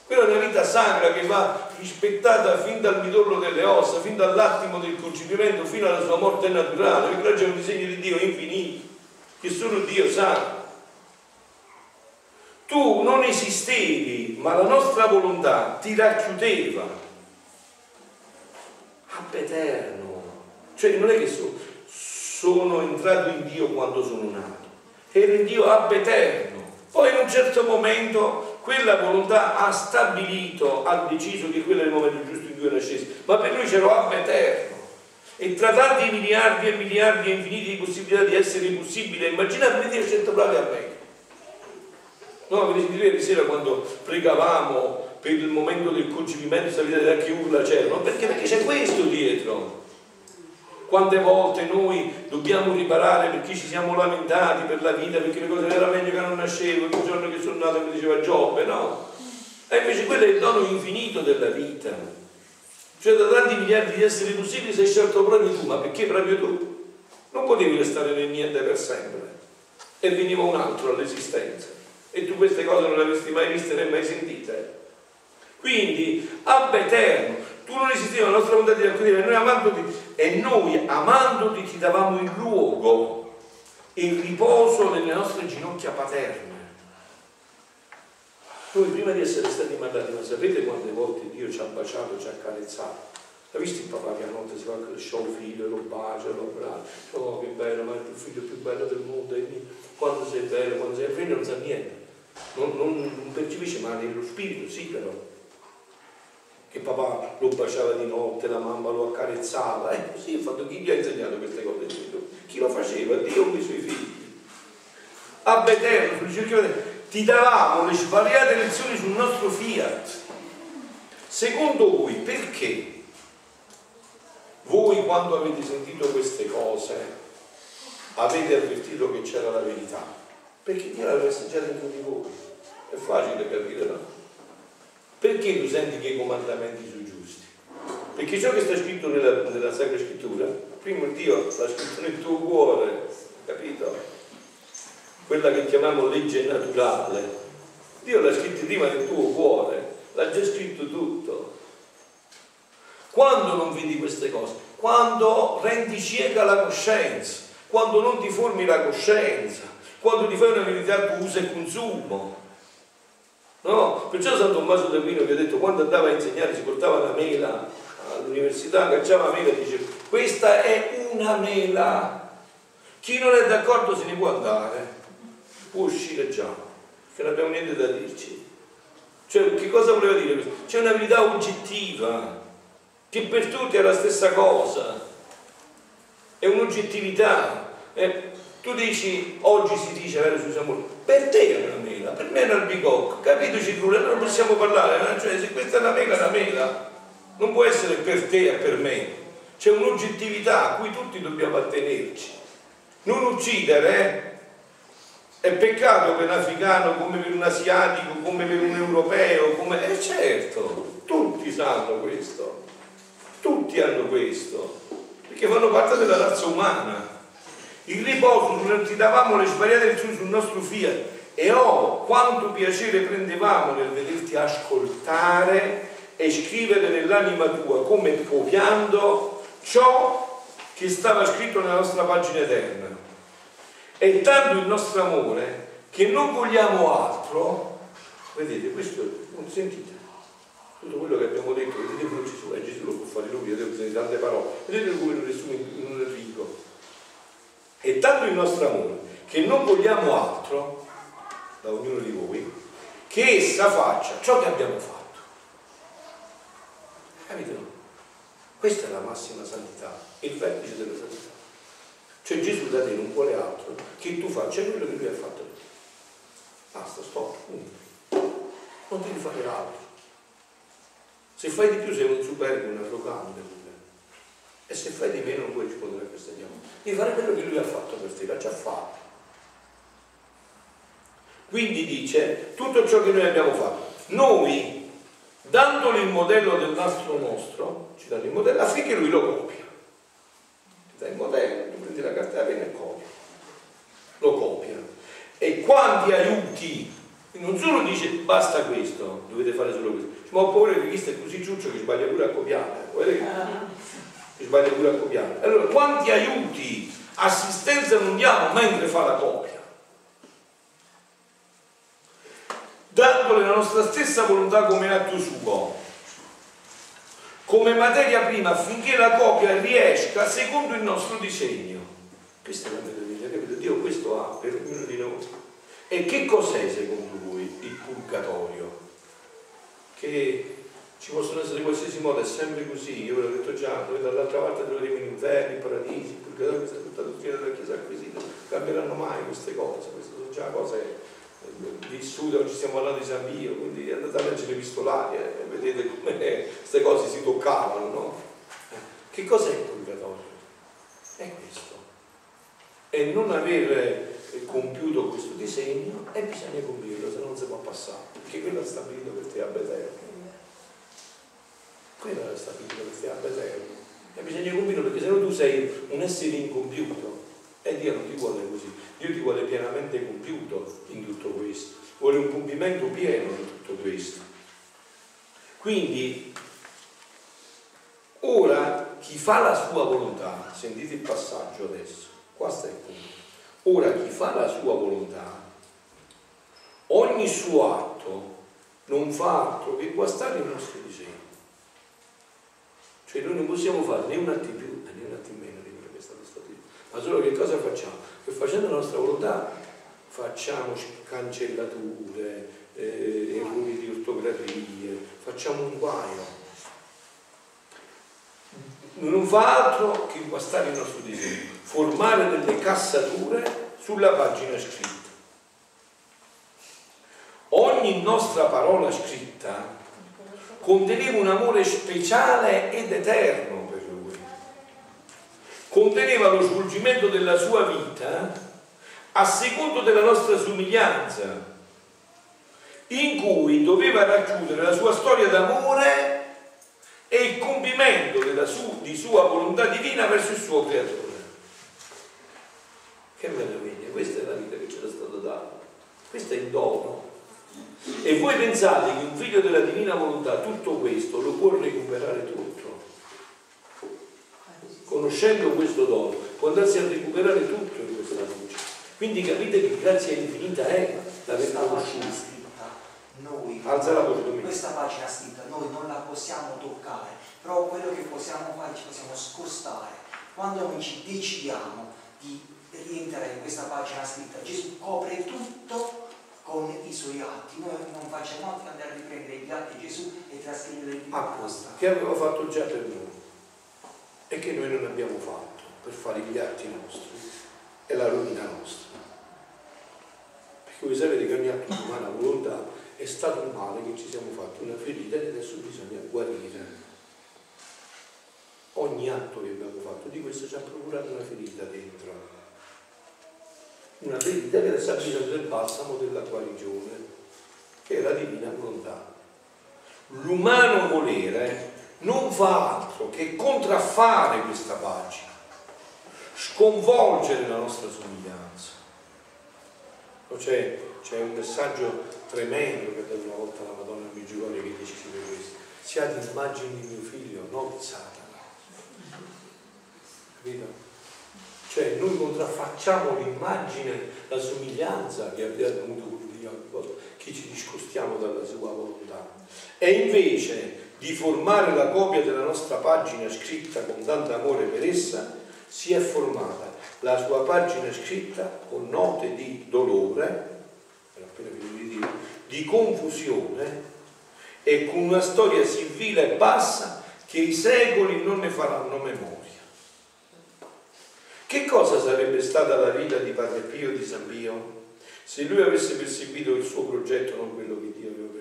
Quella è una vita sacra che va rispettata fin dal midollo delle ossa, fin dall'attimo del concepimento, fino alla sua morte naturale, perché là c'è un disegno di Dio infinito, che solo Dio sa. Tu non esistevi, ma la nostra volontà ti racchiudeva ab eterno. Cioè non è che so, sono entrato in Dio quando sono nato, ero in Dio ab eterno. Poi in un certo momento quella volontà ha stabilito, ha deciso che quello è il momento giusto in cui nascessi, ma per lui c'era ab eterno. E tra tanti miliardi e miliardi e infiniti di possibilità di essere possibile, immaginate Dio scelto bravi a me. No, ieri sera quando pregavamo per il momento del concepimento, sapete da che urla c'erano? Perché? Perché c'è questo dietro. Quante volte noi dobbiamo riparare perché ci siamo lamentati per la vita, perché le cose era meglio che non nascevo, il giorno che sono nato mi diceva Giobbe, no? E invece quello è il dono infinito della vita. Cioè da tanti miliardi di esseri possibili sei scelto proprio tu, ma perché proprio tu? Non potevi restare nel niente per sempre. E veniva un altro all'esistenza. E tu queste cose non le avresti mai viste né mai sentite. Quindi, ab eterno, tu non esistevi, la nostra volontà di accudire, noi amandoti, e noi amandoti ti davamo il luogo e il riposo nelle nostre ginocchia paterne. Noi prima di essere stati mandati, ma sapete quante volte Dio ci ha baciato, ci ha carezzato? Hai visto il papà che a notte si fa il show figlio, lo bacia, lo abbraccia, oh che bello, ma è il figlio più bello del mondo, quando sei bello, quando sei figlio non sa niente, non, non, non percepisce, ma nello spirito sì però che papà lo baciava di notte, la mamma lo accarezzava. Eh, così ho fatto chi gli ha insegnato queste cose? Chi lo faceva? Dio con i suoi figli. A Betello, ti davamo le svariate lezioni sul nostro fiat. Secondo voi, perché voi quando avete sentito queste cose avete avvertito che c'era la verità? Perché Dio l'aveva già dentro di voi. È facile capire, no? Perché tu senti che i comandamenti sono giusti? Perché ciò che sta scritto nella, nella Sacra Scrittura, prima Dio l'ha scritto nel tuo cuore, capito? Quella che chiamiamo legge naturale. Dio l'ha scritto prima nel tuo cuore, l'ha già scritto tutto. Quando non vedi queste cose? Quando rendi cieca la coscienza, quando non ti formi la coscienza, quando ti fai una verità tu usa e consumo No? Perciò San Tommaso d'Aquino che ha detto quando andava a insegnare si portava la mela all'università, cacciava la mela e dice questa è una mela. Chi non è d'accordo se ne può andare, può uscire già, che non abbiamo niente da dirci. Cioè, che cosa voleva dire? C'è una verità oggettiva, che per tutti è la stessa cosa, è un'oggettività. Eh, tu dici, oggi si dice, vero Susanna per te è una mela, per me è un albicocco, capito Cicrule? Non possiamo parlare, no? cioè se questa è una mela, è una mela, non può essere per te e per me, c'è un'oggettività a cui tutti dobbiamo attenerci. Non uccidere eh? è peccato per un africano come per un asiatico, come per un europeo, come... Eh certo, tutti sanno questo, tutti hanno questo, perché fanno parte della razza umana il riposo non ti davamo le lezioni sul nostro fiat e oh quanto piacere prendevamo nel vederti ascoltare e scrivere nell'anima tua come copiando ciò che stava scritto nella nostra pagina eterna. È tanto il nostro amore che non vogliamo altro, vedete, questo, sentite, tutto quello che abbiamo detto, vedete come Gesù, eh, Gesù lo può fare lui, vedete tante parole, vedete come lo riassume in un Enrico è tanto il nostro amore che non vogliamo altro da ognuno di voi che essa faccia ciò che abbiamo fatto. Capito? Questa è la massima santità, il vertice della santità. Cioè Gesù da te non vuole altro che tu faccia quello che lui ha fatto. Basta, stop, punto. Non devi fare altro. Se fai di più sei un superbo, un arrogante. E se fai di meno non puoi rispondere a questa chiamata. Devi fare quello che lui ha fatto per te, l'ha già fatto. Quindi dice tutto ciò che noi abbiamo fatto. Noi, dandogli il modello del nostro nostro, ci danno il modello affinché lui lo copia. Ti dai il modello, tu prendi la carta e e copia. Lo copia. E quanti aiuti non solo dice basta questo, dovete fare solo questo, ma ho paura che questo è così ciuccio che sbaglia pure a copiare. Guardate che sbaglia pure a copiare. Allora, quanti aiuti, assistenza non diamo mentre fa la copia? Dandole la nostra stessa volontà come atto suo, come materia prima affinché la copia riesca secondo il nostro disegno. Questa è la meraviglia, capito? Dio questo ha per ognuno di noi. E che cos'è secondo voi il purgatorio? Che ci possono essere in qualsiasi modo, è sempre così, io ve l'ho detto già, noi dall'altra parte troveremo in inferno, i paradisi, il purgatorio, questa è tutta dottrina della Chiesa acquisita, cambieranno mai queste cose, queste sono già cose eh, vissute, oggi stiamo parlando di San Pio, quindi andate a leggere l'epistolaria e vedete come queste cose si toccavano, no? Che cos'è il purgatorio? È questo. E non aver compiuto questo disegno e bisogna compirlo, se no non si può passare, perché quello è stabilito per te a Betelmo quello è stabilito per te a Betelmo e bisogna compirlo perché se no tu sei un essere incompiuto e Dio non ti vuole così Dio ti vuole pienamente compiuto in tutto questo vuole un compimento pieno in tutto questo quindi ora chi fa la sua volontà sentite il passaggio adesso qua sta il punto Ora chi fa la sua volontà, ogni suo atto non fa altro che guastare il nostro disegno. Cioè noi non possiamo fare né un attimo in più né un attimo in meno di quello che è stato stabilito. Ma solo che cosa facciamo? Che facendo la nostra volontà facciamo cancellature, eh, di ortografie, facciamo un guaio. Non fa altro che guastare il nostro disegno formare delle cassature sulla pagina scritta. Ogni nostra parola scritta conteneva un amore speciale ed eterno. Conteneva lo svolgimento della sua vita a secondo della nostra somiglianza, in cui doveva racchiudere la sua storia d'amore e il compimento su, di sua volontà divina verso il suo creatore. Che meraviglia, questa è la vita che ci era stata data, questo è il dono. E voi pensate che un figlio della divina volontà tutto questo lo può recuperare tutto? Conoscendo questo dono, può andarsi a recuperare tutto in questa luce. Quindi capite che grazia infinita è l'aver conosciuto. Noi, Alza la voce, questa pagina scritta, noi non la possiamo toccare, però quello che possiamo fare ci possiamo scostare. Quando noi ci decidiamo di rientrare in questa pagina scritta. Gesù copre tutto con i suoi atti. Noi non facciamo altro che andare a riprendere gli atti di Gesù e trascrivere in apposta, che aveva fatto già per noi e che noi non abbiamo fatto per fare gli atti nostri e la rovina nostra. Perché voi sapete che ogni atto di umana volontà è stato un male che ci siamo fatti, una ferita e adesso bisogna guarire. Ogni atto che abbiamo fatto di questo ci ha procurato una ferita dentro una ferita che adesso ha bisogno del balsamo della guarigione, che è la divina volontà. L'umano volere non fa altro che contraffare questa pagina, sconvolgere la nostra somiglianza. C'è, c'è, un messaggio tremendo che da una volta la Madonna Migione che dice questo. Siate immagini di mio figlio, non di Satana. Capito? Cioè noi contraffacciamo l'immagine, la somiglianza che abbiamo avuto con Dio, che ci discostiamo dalla sua volontà. E invece di formare la copia della nostra pagina scritta con tanto amore per essa, si è formata la sua pagina scritta con note di dolore, di, confusione e con una storia sì vile e bassa che i secoli non ne faranno memoria. Che cosa sarebbe stata la vita di Padre Pio di San Pio se lui avesse perseguito il suo progetto, non quello che Dio aveva?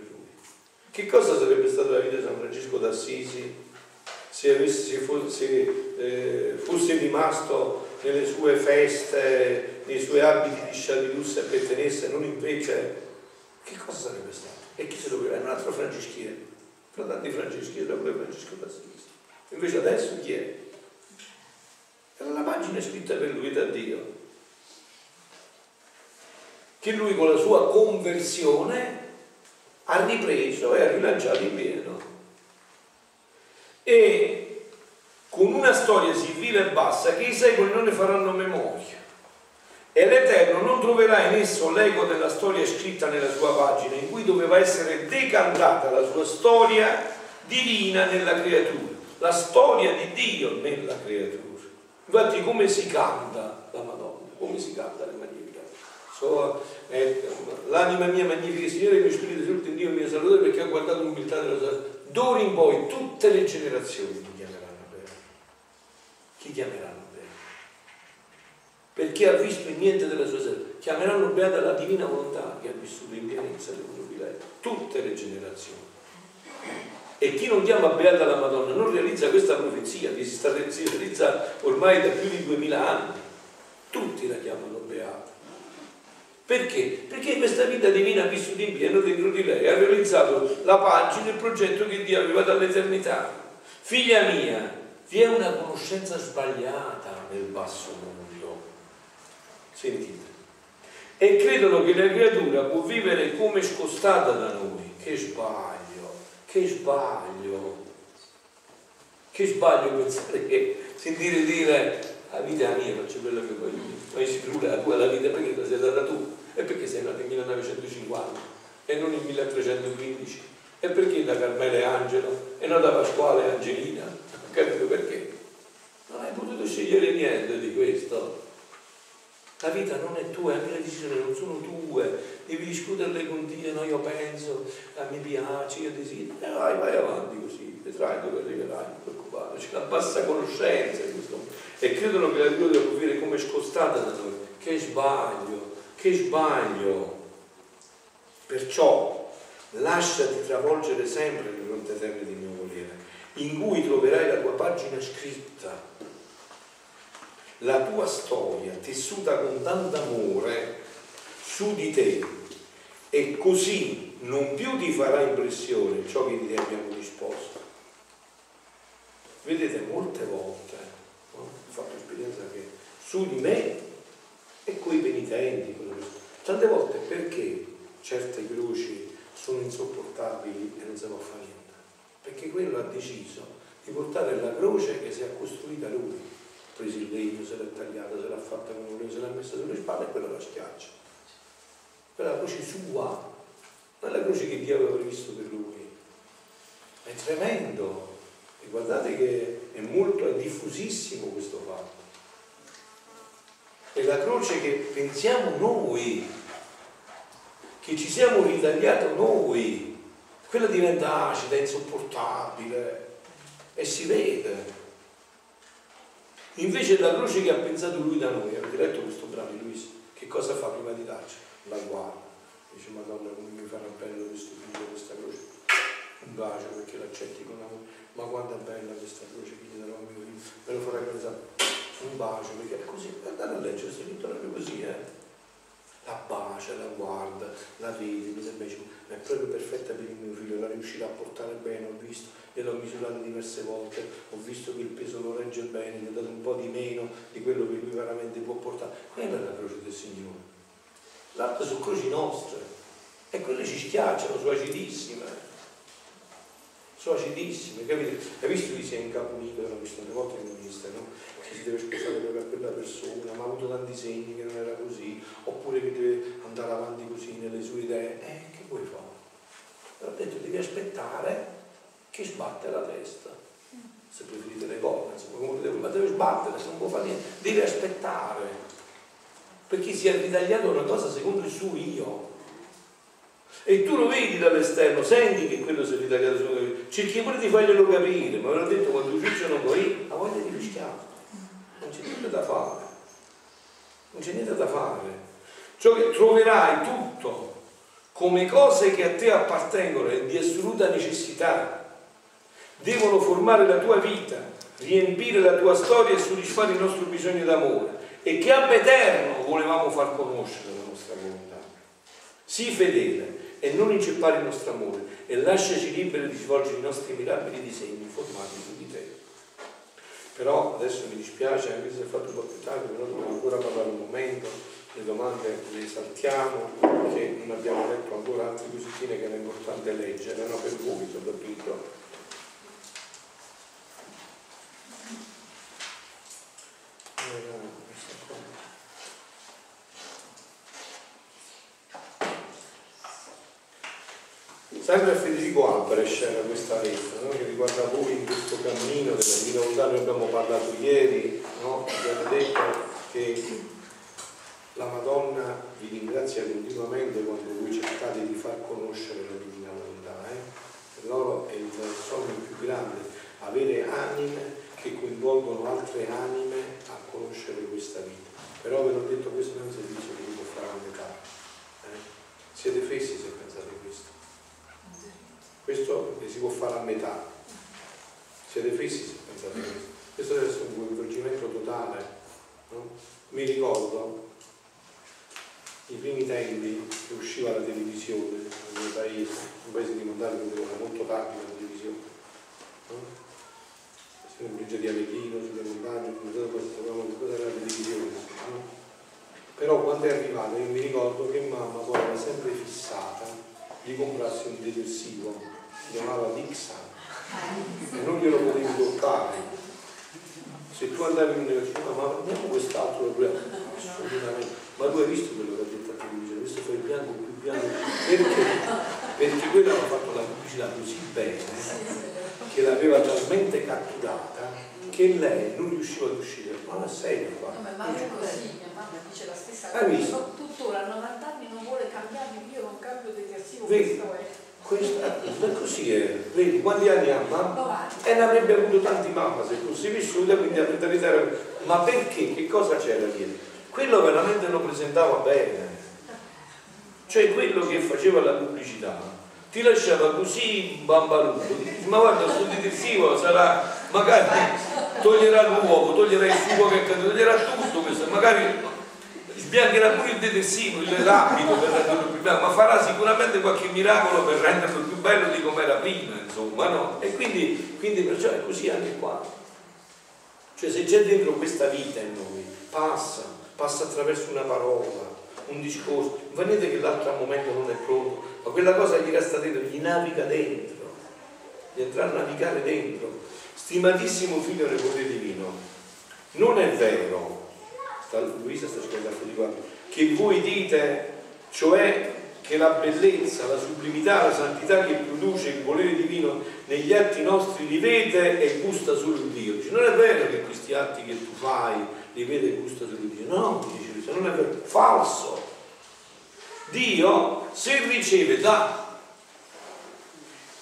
Che cosa sarebbe stata la vita di San Francesco d'Assisi se, avesse, se, fosse, eh, fosse, rimasto nelle sue feste, nei suoi abiti di sciallilussa e pertenesse, non invece? Che cosa sarebbe stato? E chi se lo Era un altro franceschiere, fra tanti franceschieri, era pure Francesco d'Assisi. Invece adesso chi è? Era la pagina scritta per lui da Dio. che lui con la sua conversione ha ripreso e ha rilanciato in pieno. E con una storia sì vile e bassa che i secoli non ne faranno memoria. E l'Eterno non troverà in esso l'eco della storia scritta nella sua pagina, in cui doveva essere decantata la sua storia divina nella creatura, la storia di Dio nella creatura. Infatti come si canta la Madonna, come si canta le Magnificat? So, eh, l'anima mia magnifica Signore, il mio spirito esulta in Dio mio salvatore perché ha guardato l'umiltà della sua D'ora in poi tutte le generazioni ti chiameranno bene. Chi chiameranno bene? Perché ha visto in niente della sua sede. Chiameranno beata la divina volontà che ha vissuto in pienezza del giubileo. Tutte le generazioni. E chi non chiama beata la Madonna non realizza questa profezia che si, sta, si realizza ormai da più di duemila anni. Tutti la chiamano beata. Perché? Perché questa vita divina ha vissuto in pieno dentro di lei, ha realizzato la pagina, il progetto che Dio aveva dall'eternità. Figlia mia, vi è una conoscenza sbagliata nel basso mondo. Sentite. E credono che la creatura può vivere come scostata da noi. Che sbaglio, che sbaglio. Che sbaglio pensare che sentire dire la vita è mia, faccio quello che voglio, ma si trulla la tua la vita perché la sei data tu e perché sei nato nel 1950 e non nel 1315 e perché da Carmela e Angelo? E non da Pasquale e Angelina? Non capito perché? Non hai potuto scegliere niente di questo. La vita non è tua, anche le decisioni non sono tue, devi discuterle con Dio, no io penso, a me piace, io desidero, e vai, vai avanti così, vedrai dove arriverai, non preoccupare, c'è una bassa conoscenza in questo mondo. E credono che la Dio deve vivere come scostata da noi, che sbaglio, che sbaglio. Perciò lasciati travolgere sempre le fronte terre di mio volere, in cui troverai la tua pagina scritta, la tua storia tessuta con tanto amore su di te e così non più ti farà impressione ciò che ti abbiamo disposto. Vedete, molte volte no? ho fatto esperienza che su di me e coi penitenti, tante volte perché certe croci sono insopportabili e non si può fare niente? Perché quello ha deciso di portare la croce che si è costruita lui. Preso il legno, se l'ha tagliata, se l'ha fatta come lui, se l'ha messa sulle spalle e quella la schiaccia. Quella la croce sua, non è la croce che Dio aveva previsto per lui. È tremendo. E guardate che è molto, è diffusissimo questo fatto. È la croce che pensiamo noi, che ci siamo ritagliati noi, quella diventa acida, insopportabile e si vede. Invece la croce che ha pensato lui da noi, avete letto questo brano di Luisa, che cosa fa prima di darci? La guarda, dice Madonna come mi farà bello questo figlio, questa croce, un bacio perché l'accetti con amore, ma quanto è bella questa croce che gli darò a mio figlio, me lo farà pensare un bacio, perché è così, andate a leggere, si proprio così, eh? La bacia, la guarda, la vedi, mi sembra è proprio perfetta per il mio figlio, la riuscirà a portare bene, ho visto, gliel'ho misurato diverse volte, ho visto che il peso lo regge bene, gli ho dato un po' di meno di quello che lui veramente può portare. Quella è la croce del Signore. L'altra sono croci nostre, e quelle ci schiacciano, sono acidissime sono acidissime, capite? Hai visto chi si è incapunito, l'ho visto tante volte in ministro, no? Che si deve proprio a quella persona, ma ha avuto tanti segni che non era così, oppure che deve andare avanti così nelle sue idee. Eh, che vuoi fare? Ho detto, devi aspettare che sbatte la testa. Se preferite le cose, ma deve sbattere, se non può fare niente, devi aspettare. Perché si è ritagliato una cosa secondo il suo io e tu lo vedi dall'esterno, senti che quello si è ritagliato su cerchi pure di farglielo capire, ma ve l'ho detto quando Giuccio non morì, ha voglia di rischiare, non c'è niente da fare, non c'è niente da fare. Cioè troverai tutto come cose che a te appartengono e di assoluta necessità, devono formare la tua vita, riempire la tua storia e soddisfare il nostro bisogno d'amore. E che ab eterno volevamo far conoscere la nostra volontà. Sii fedele e non inceppare il nostro amore e lasciaci liberi di svolgere i nostri mirabili disegni formati su di te. Però adesso mi dispiace, anche se è fatto un po' più tardi, però dobbiamo ancora parlare un momento le domande le saltiamo perché non abbiamo letto ancora altre cosine che era importante leggere, no? per voi soprattutto. Sempre a Federico Albrecht era questa lettera no? che riguarda voi in questo cammino della Volontà, noi abbiamo parlato ieri, no? abbiamo detto che la Madonna vi ringrazia continuamente quando voi cercate di far conoscere la Divina Volontà. Eh? Per loro è il sogno più grande avere anime che coinvolgono altre anime a conoscere questa vita. Però ve l'ho detto, questo è un servizio che vi può fare a metà. Eh? Siete fessi se pensate questo. Si può fare a metà. Siete se pensate questo. Questo deve essere un coinvolgimento totale. No? Mi ricordo i primi tempi che usciva la televisione nel mio paese, un paese di montagna dove era molto tardi la televisione, no? sempre di Avellino, sulle montagne, cosa era la televisione, no? però quando è arrivata io mi ricordo che mamma poi era sempre fissata di comprarsi un detersivo, si chiamava Dixan, e non glielo potevi toccare. Se tu andavi in università, ma prendiamo quest'altro, assolutamente ma tu hai visto quello che ha detto a televisione, questo fa il bianco più bianco, perché? Perché quello aveva fatto la pubblicità così bene, che l'aveva talmente catturata, che lei non riusciva ad uscire. Ma la serie qua. No, ma è così, mia mamma dice la stessa cosa. Visto? Tuttora a 90 anni non vuole cambiarmi, io non cambio detersivo, questo è. Questo è così è. Vedi, quanti anni ha mamma? E ne avrebbe avuto tanti mamma se fosse vissuta, quindi a mentalità. Ma perché? Che cosa c'era dietro? quello veramente lo presentava bene, cioè quello che faceva la pubblicità ti lasciava così bambaluto, ma guarda sto detersivo sarà, magari toglierà l'uovo, toglierà il sugo che toglierà tutto questo, magari sbiancherà pure il detersivo, il l'abito per renderlo più bello, ma farà sicuramente qualche miracolo per renderlo più bello di come era prima, insomma, no? E quindi, quindi perciò è così anche qua. Cioè se c'è dentro questa vita in noi, passa, passa attraverso una parola, un discorso. Vedete che l'altro momento non è pronto, ma quella cosa gli resta dentro, gli naviga dentro, gli entra a navigare dentro. Stimatissimo figlio del potere divino, non è vero, Luisa sta scrivendo di qua, che voi dite, cioè che la bellezza, la sublimità, la santità che produce il volere divino negli atti nostri li vede e gusta solo Dio. Dice, non è vero che questi atti che tu fai li vede e gusta solo Dio. No, dice Luisa, non è vero, falso. Dio, se riceve da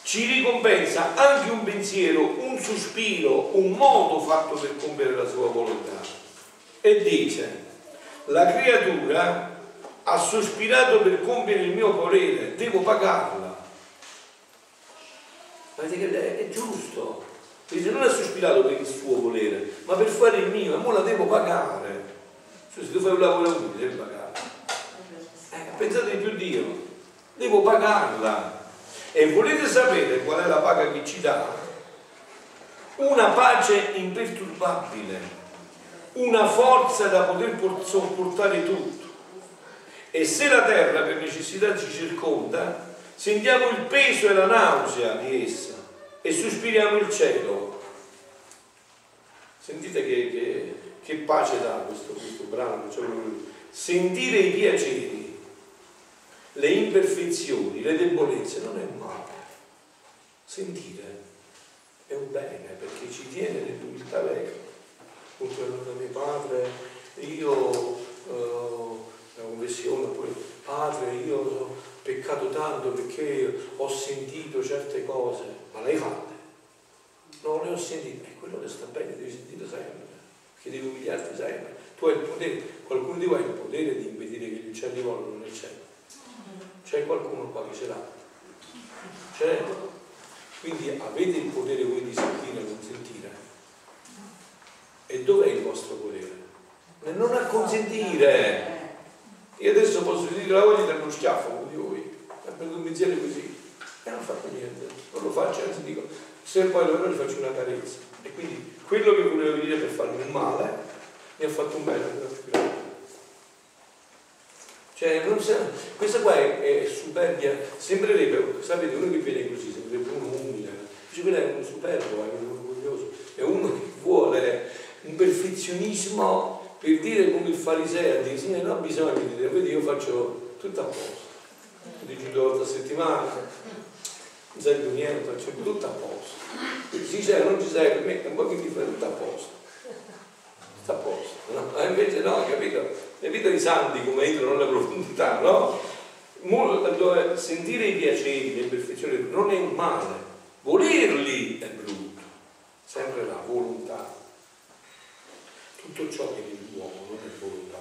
ci ricompensa anche un pensiero, un sospiro, un modo fatto per compiere la sua volontà. E dice, la creatura ha sospirato per compiere il mio volere, devo pagarla. Ma è giusto. Dice, non ha sospirato per il suo volere, ma per fare il mio, e ora la devo pagare. Cioè, se tu fai un lavoro utile, devi pagare. Eh, pensate più Dio, devo pagarla. E volete sapere qual è la paga che ci dà? Una pace imperturbabile, una forza da poter sopportare tutto e se la terra per necessità ci circonda, sentiamo il peso e la nausea di essa e sospiriamo il cielo. Sentite che, che, che pace dà questo, questo brano. Cioè, sentire i piaceri, le imperfezioni, le debolezze non è male. Sentire è un bene perché ci tiene nell'umiltà vera. Appunto, da mio padre, io... Uh, la conversione, poi padre io ho peccato tanto perché ho sentito certe cose, ma le hai fatte? Non le ho sentite, e quello che sta bene devi sentire sempre, che devi umiliarti sempre. Tu hai il potere, qualcuno di voi ha il potere di impedire che gli uccelli volano nel cielo. C'è qualcuno qua che ce l'ha? C'è? Quindi avete il potere voi di sentire o non sentire? E dov'è il vostro potere? Non a consentire io adesso posso dire la voglia di uno schiaffo come di voi, ha preso un pensiero così e non fatto niente, non lo faccio, anzi dico, se poi lo gli faccio una carezza. E quindi quello che volevo dire per farmi un male mi ha fatto un bene. Cioè, non sa- questa qua è, è superbia, sembrerebbe, sapete, uno che viene così, sembrerebbe uno umile, invece quello è un superbo, è un orgoglioso, è uno che vuole un perfezionismo per dire come il fariseo, signore, non ha bisogno di dire, vedi io faccio tutto a posto, dici due volte a settimana, non serve niente, faccio tutto a posto. Ci sei, non ci sei, per me un po' che mi fa tutto a posto. Tutto a posto. No? E invece no, capito? Le vite di santi come entrano nella profondità, no? Sentire i piaceri, le imperfezioni non è un male, volerli è brutto, sempre la volontà. Tutto ciò che nell'uomo non è volontà.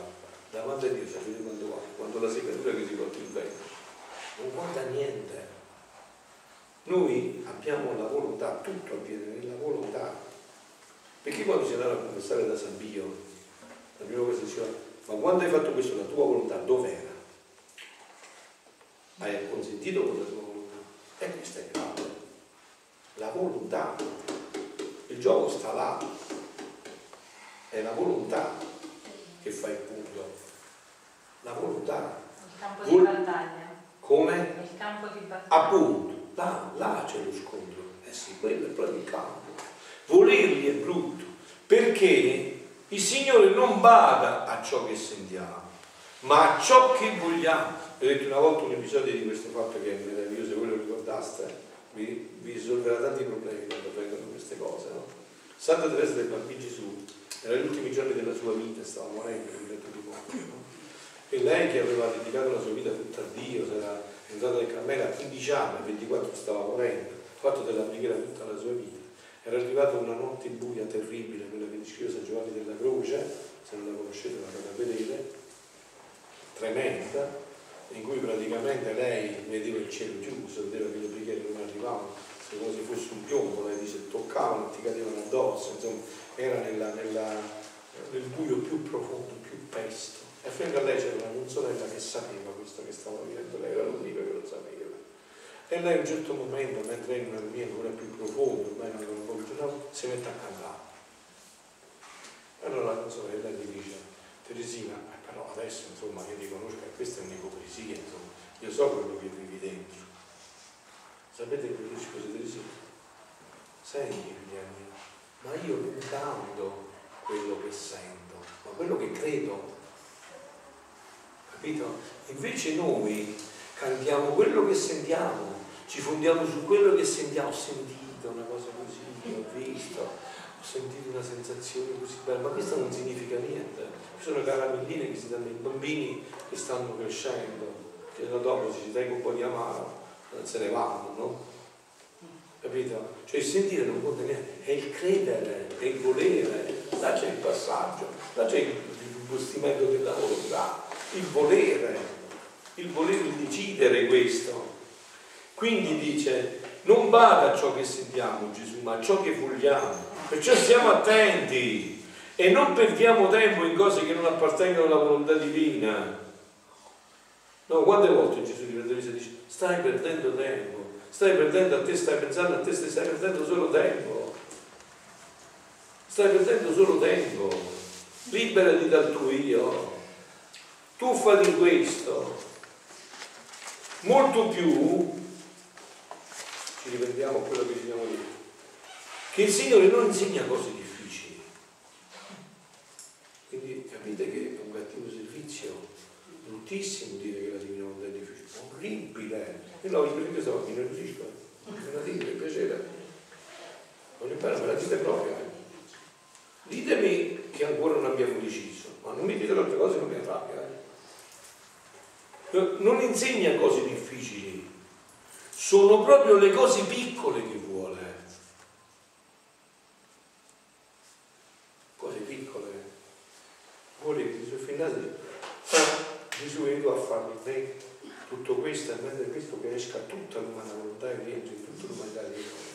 Davanti a Dio sapete quando va? Quando la segatura che si porta il vento. Non guarda niente. Noi abbiamo la volontà, tutto avviene nella volontà. Perché quando si andava a confessare da San Pio, la prima cosa diceva, ma quando hai fatto questo la tua volontà dov'era? Hai consentito con la tua volontà? E questo è grave. La volontà. Il gioco sta là. È la volontà che fa il punto. La volontà. Il campo di Vol- battaglia. Come? Il campo di battaglia. Appunto, là, là c'è lo scontro. Eh sì, quello è proprio il campo. Volerli è brutto, perché il Signore non bada a ciò che sentiamo, ma a ciò che vogliamo. Ho detto una volta un episodio di questo fatto che è meraviglioso, se voi lo ricordaste, vi, vi risolverà tanti problemi quando vengono queste cose. No? Santa Teresa del Bambino Gesù, era gli ultimi giorni della sua vita, stava morendo in letto di morte. No? E lei che aveva dedicato la sua vita tutta a Dio, si era entrata nel Carmelo a 15 anni, a 24 stava morendo, fatto della preghiera tutta la sua vita. Era arrivata una notte buia terribile, quella che descrive San Giovanni della Croce, se non la conoscete la andate a vedere, tremenda, in cui praticamente lei vedeva il cielo chiuso, vedeva che le preghiere non arrivavano, come se fosse un piombo, lei dice toccavano ti cadevano addosso, insomma, era nella, nella, nel buio più profondo, più pesto. E a fianco a lei c'era una consorella che sapeva questo che stava vivendo, lei era l'unica che lo sapeva. E lei a un certo momento, mentre in una riunione ancora più profonda, ormai non più no, si mette a cantare. Allora la consorella gli dice, Teresina, eh, però adesso insomma io ti conosco e questa è un'ipocrisia, insomma, io so quello che vivi dentro. Sapete che dice così Teresina? Senti, mia, ma io non canto quello che sento, ma quello che credo. Capito? Invece noi cantiamo quello che sentiamo, ci fondiamo su quello che sentiamo, ho sentito una cosa così, ho visto, ho sentito una sensazione così bella, ma questo non significa niente. Ci sono caramelline che si danno ai bambini che stanno crescendo, che dopo se ci dai un po' di amaro, se ne vanno, no? Capito? Cioè il sentire non conta niente, è il credere, è il volere, là c'è il passaggio, là c'è il investimento della volontà, il volere, il voler decidere questo. Quindi dice, non bada ciò che sentiamo Gesù, ma ciò che vogliamo. Perciò stiamo attenti e non perdiamo tempo in cose che non appartengono alla volontà divina. No, quante volte Gesù di Pedro dice, stai perdendo tempo, stai perdendo a te, stai pensando a te, stai perdendo solo tempo. Stai perdendo solo tempo. Liberati dal tuo io. Tuffati questo. Molto più, ci riprendiamo a quello che ci siamo detti, che il Signore non insegna cose difficili. Quindi capite che è un cattivo servizio, bruttissimo dire che la divina orribile. Io l'ho ripreso stamattina, non riesco, me la dite, per piacere. Voglio bene, me la dite proprio. Ditemi che ancora non abbiamo deciso, ma non mi dite altre cose non mi arrabbia. eh. Non insegna cose difficili, sono proprio le cose piccole che vuole. Cose piccole. Vuole che Gesù finale Gesù è tu a farmi me tutto questo e mentre questo che esca tutta l'umana volontà e rientri in tutta l'umanità di noi.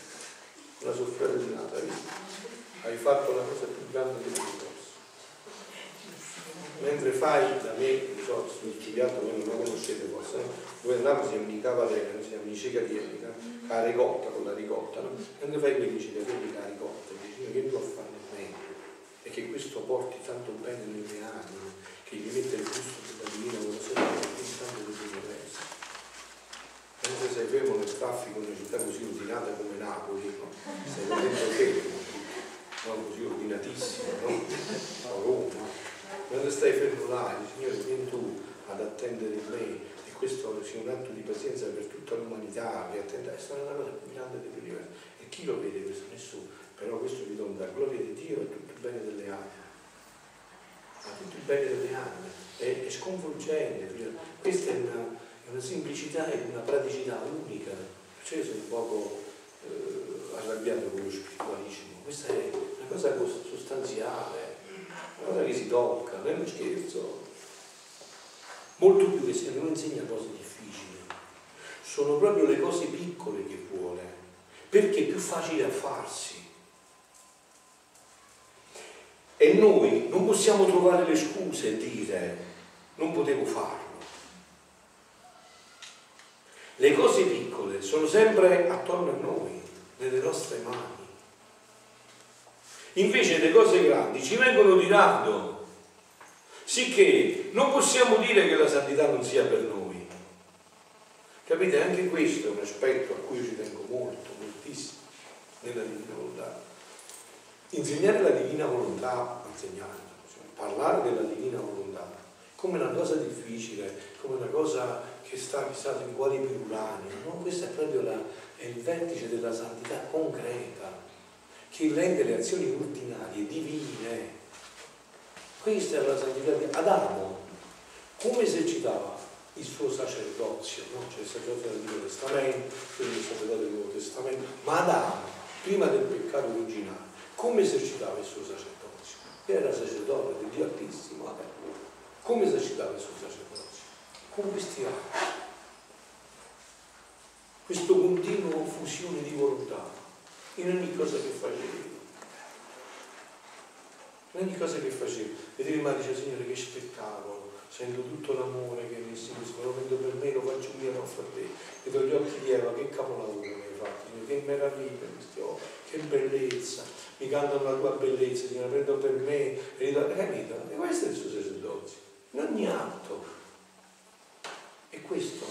Una sofferta di nata, hai fatto la cosa più grande dell'universo. Mentre fai da me, non so, studiato voi non lo conoscete forse, no? Voi andavamo si indicava lei, si chiama Niceca di Enica, la ricotta con la ricotta, no? Mentre fai quei cicatoni con la ricotta, dici che tu a farne me, e che questo porti tanto bene nelle anime, che gli mette il gusto della divina volontà e tanto benevolenza. Mentre sei fermo nel traffico in una città così ordinata come Napoli, no? stai vedendo fermo, no? così ordinatissimo, no? A Roma, mentre stai fermo là, il Signore vieni tu ad attendere me e questo sia un atto di pazienza per tutta l'umanità che attende, è stata una cosa più grande dell'universo. E chi lo vede questo? Nessuno. Però questo vi dona la gloria di Dio e tutto il bene delle anime. A tutto il bene delle anime. È, è sconvolgente. Questa è una, una, semplicità e una praticità unica. Perciò io sono un poco eh, arrabbiato con lo spiritualismo. Questa è una cosa sostanziale, una cosa che si tocca, non è uno scherzo. Molto più che se non insegna cose difficili. Sono proprio le cose piccole che vuole, perché è più facile a farsi. E noi non possiamo trovare le scuse e dire non potevo farlo. Le cose piccole sono sempre attorno a noi, nelle nostre mani. Invece le cose grandi ci vengono di rado, sicché non possiamo dire che la santità non sia per noi. Capite? Anche questo è un aspetto a cui io ci tengo molto, moltissimo, nella divina volontà. Insegnare la divina volontà, insegnare, cioè, parlare della divina volontà, come una cosa difficile, come una cosa che sta chissà in quali pirulani, no? Questo è proprio la, è il vertice della santità concreta, che rende le azioni ordinarie divine. Questa è la santità di Adamo. Come esercitava il suo sacerdozio? No? C'è il sacerdote del Nuovo Testamento, del sacerdote del Nuovo Testamento, ma Adamo, prima del peccato originale, come esercitava il suo sacerdozio? Era sacerdote del Dio Altissimo, come esercitava il suo sacerdozio? Atti. Questo continuo fusione di volontà in ogni cosa che facevi. In ogni cosa che facevi. Vedevi ma dice Signore che spettacolo, sento tutto l'amore che mi si lo prendo per me, lo faccio mio, lo fa te. Vedo gli occhi di Eva, che capolavoro mi hai fatto, che meraviglia questi occhi, che bellezza, mi cantano la tua bellezza, ti la prendo per me, e capito? E questo è il suo sacerdozio, in ogni atto. E questo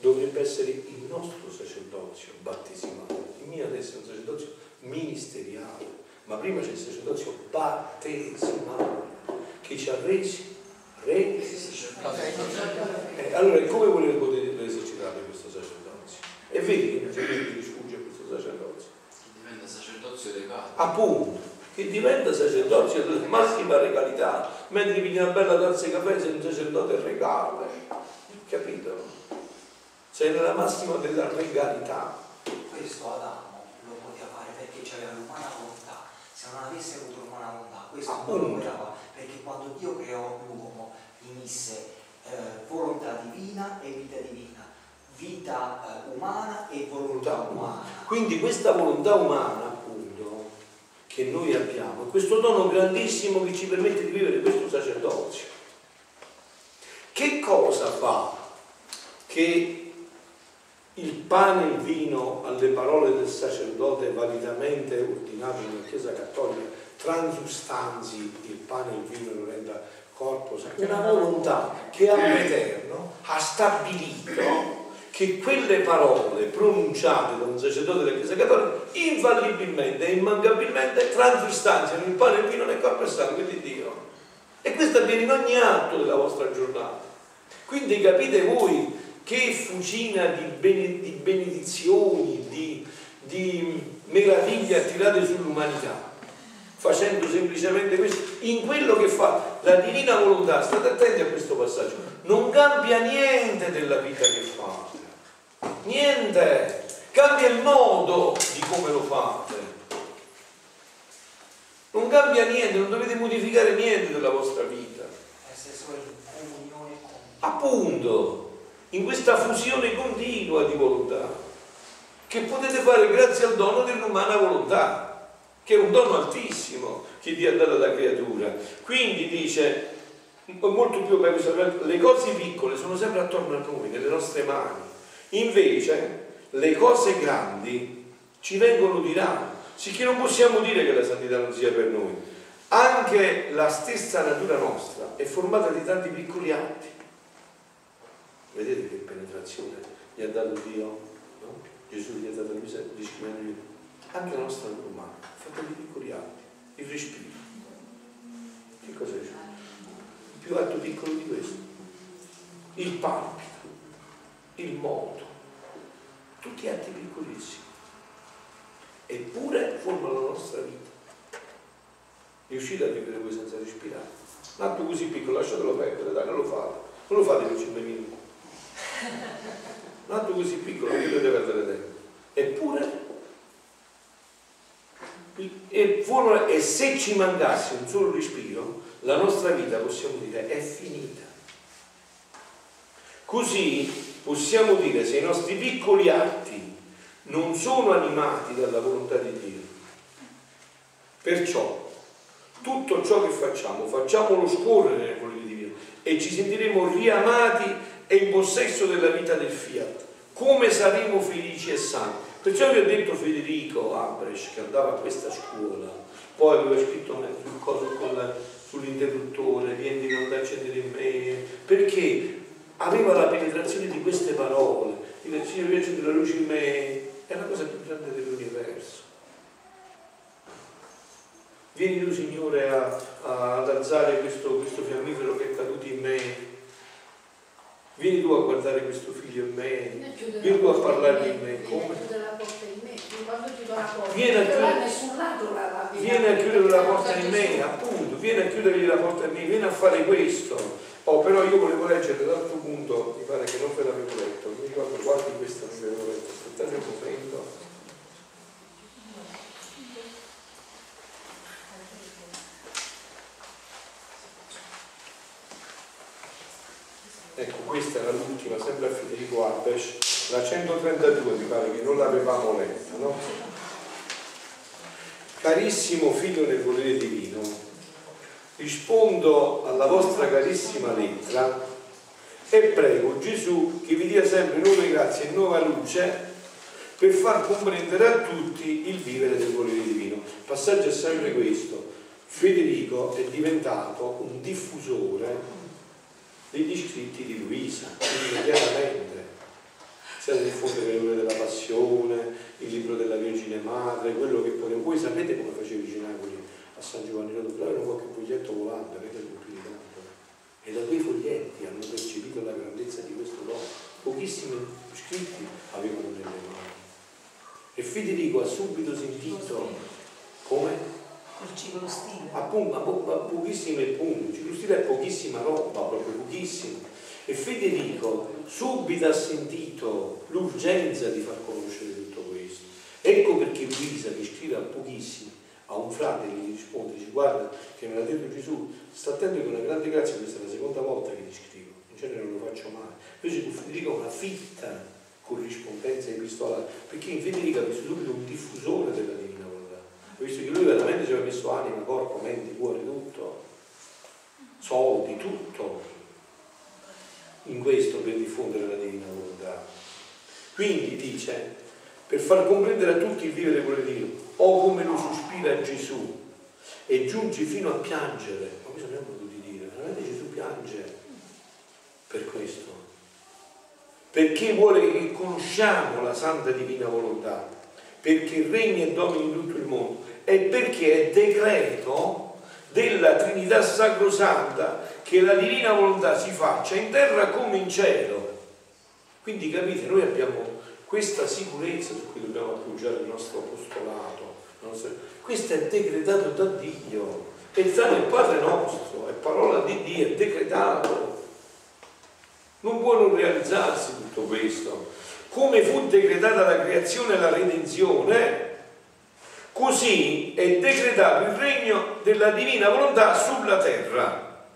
dovrebbe essere il nostro sacerdozio battesimale. Il mio adesso è un sacerdozio ministeriale, ma prima c'è il sacerdozio battesimale che ci ha resi re. Eh, allora, come volete poter esercitare questo sacerdozio? E vedi che di sfugge questo sacerdozio. Diventa sacerdozio regale. Appunto, che diventa sacerdozio della massima regalità, mentre viene una bella tazza di caffè sei un sacerdote regale. Capito? Sei nella massima della regalità. Questo Adamo lo poteva fare perché c'aveva l'umana volontà. Se non avesse avuto l'umana volontà, questo non lo poteva. Perché quando Dio creò l'uomo, gli mise eh, volontà divina e vita divina, vita eh, umana e volontà umana. Quindi questa volontà umana, appunto, che noi abbiamo, è questo dono grandissimo che ci permette di vivere questo sacerdozio. Che cosa fa che il pane e il vino alle parole del sacerdote validamente ordinato nella Chiesa Cattolica transustanzi il pane e il vino lo renda corpo sacro. Una volontà che all'Eterno ha stabilito che quelle parole pronunciate da un sacerdote della Chiesa Cattolica infallibilmente e immancabilmente transustanziano il pane e il vino nel corpo e sangue di Dio. E questo avviene in ogni atto della vostra giornata. Quindi capite voi che fucina di, bene, di benedizioni, di, di meraviglie attirate sull'umanità facendo semplicemente questo, in quello che fa la divina volontà, state attenti a questo passaggio, non cambia niente della vita che fate, niente, cambia il modo di come lo fate, non cambia niente, non dovete modificare niente della vostra vita. Appunto, in questa fusione continua di volontà, che potete fare grazie al dono dell'umana volontà che è un dono altissimo che Dio ha dato alla creatura. Quindi dice, molto più le cose piccole sono sempre attorno a noi, nelle nostre mani. Invece, le cose grandi ci vengono di là, sicché non possiamo dire che la santità non sia per noi. Anche la stessa natura nostra è formata di tanti piccoli atti. Vedete che penetrazione gli ha dato Dio? No? Gesù gli ha dato la miseria, anche la nostra natura umana di piccoli atti, il respiro. Che cos'è? Il più atto piccolo di questo. Il palpito, il moto, tutti atti piccolissimi. Eppure formano la nostra vita. Riuscite a vivere voi senza respirare? Un atto così piccolo, lasciatelo perdere, dai, non lo fate. Non lo fate per 5 minuti. Un atto così piccolo, non dovete perdere tempo. Eppure e, formula, e se ci mancasse un solo respiro, la nostra vita, possiamo dire, è finita. Così possiamo dire se i nostri piccoli atti non sono animati dalla volontà di Dio. Perciò tutto ciò che facciamo, facciamolo scorrere nelle politiche di Dio e ci sentiremo riamati e in possesso della vita del fiat. Come saremo felici e santi? Perciò vi ho detto Federico Ambresch che andava a questa scuola, poi aveva scritto sul coso sull'interruttore, vieni di non accendere in me, perché aveva la penetrazione di queste parole, il Signore accende la luce in me, è la cosa più grande dell'universo. Vieni tu Signore a, a, ad alzare questo, questo fiammifero che è caduto in me, vieni tu a guardare questo figlio in me, vieni tu a parlare di me. Come? Vieni a, chiudere, vieni a chiudere la porta in me, appunto, vieni a chiudergli la porta in me, vieni a fare questo. Oh, però io volevo leggere l'altro punto, mi pare che non ve l'avevo letto, mi ricordo qualche questo non ve l'avevo letto, aspettate un momento. Ecco, questa era l'ultima, sempre a Federico Alves, la 132 mi pare che non l'avevamo letta, no? Carissimo figlio nel volere divino, rispondo alla vostra carissima lettera e prego Gesù che vi dia sempre nuove grazie e nuova luce per far comprendere a tutti il vivere del volere divino. Il passaggio è sempre questo. Federico è diventato un diffusore degli scritti di Luisa, immediatamente. Sia a diffondere le ore della passione, il libro della Vergine Madre, quello che poteva. Voi sapete come faceva i cenacoli a San Giovanni Rotondo? Avevano qualche foglietto volante, avete il tanto. E da quei foglietti hanno percepito la grandezza di questo dono. Pochissimi scritti avevano nelle mani. E Federico ha subito sentito come il ciclo stile. Appunto, a, po- a pochissimi punti, il ciclo stile è pochissima roba, proprio pochissimo. E Federico subito ha sentito l'urgenza di far conoscere tutto questo. Ecco perché Luisa, che scrive a pochissimi, a un frate che gli risponde, dice guarda che me l'ha detto Gesù, sta attento che una grande grazia, questa è la seconda volta che gli scrivo, in genere non lo faccio mai. Invece Federico ha una fitta corrispondenza epistolare, perché in Federico ha visto subito un diffusore della divina visto che lui veramente ci aveva messo anima, corpo, mente, cuore, tutto, soldi, tutto in questo per diffondere la divina volontà. Quindi dice, per far comprendere a tutti il vivere quello di Dio, o come lo sospira Gesù e giunge fino a piangere, ma questo abbiamo potuto dire, veramente Gesù piange per questo, perché vuole che conosciamo la santa divina volontà, perché regna e domina in tutto il mondo è perché è decreto della Trinità Sacrosanta che la divina volontà si faccia in terra come in cielo. Quindi capite, noi abbiamo questa sicurezza su cui dobbiamo appoggiare il nostro apostolato. Questo è decretato da Dio. E il Padre nostro, è parola di Dio, è decretato. Non può non realizzarsi tutto questo. Come fu decretata la creazione e la redenzione, Così è decretato il regno della divina volontà sulla terra.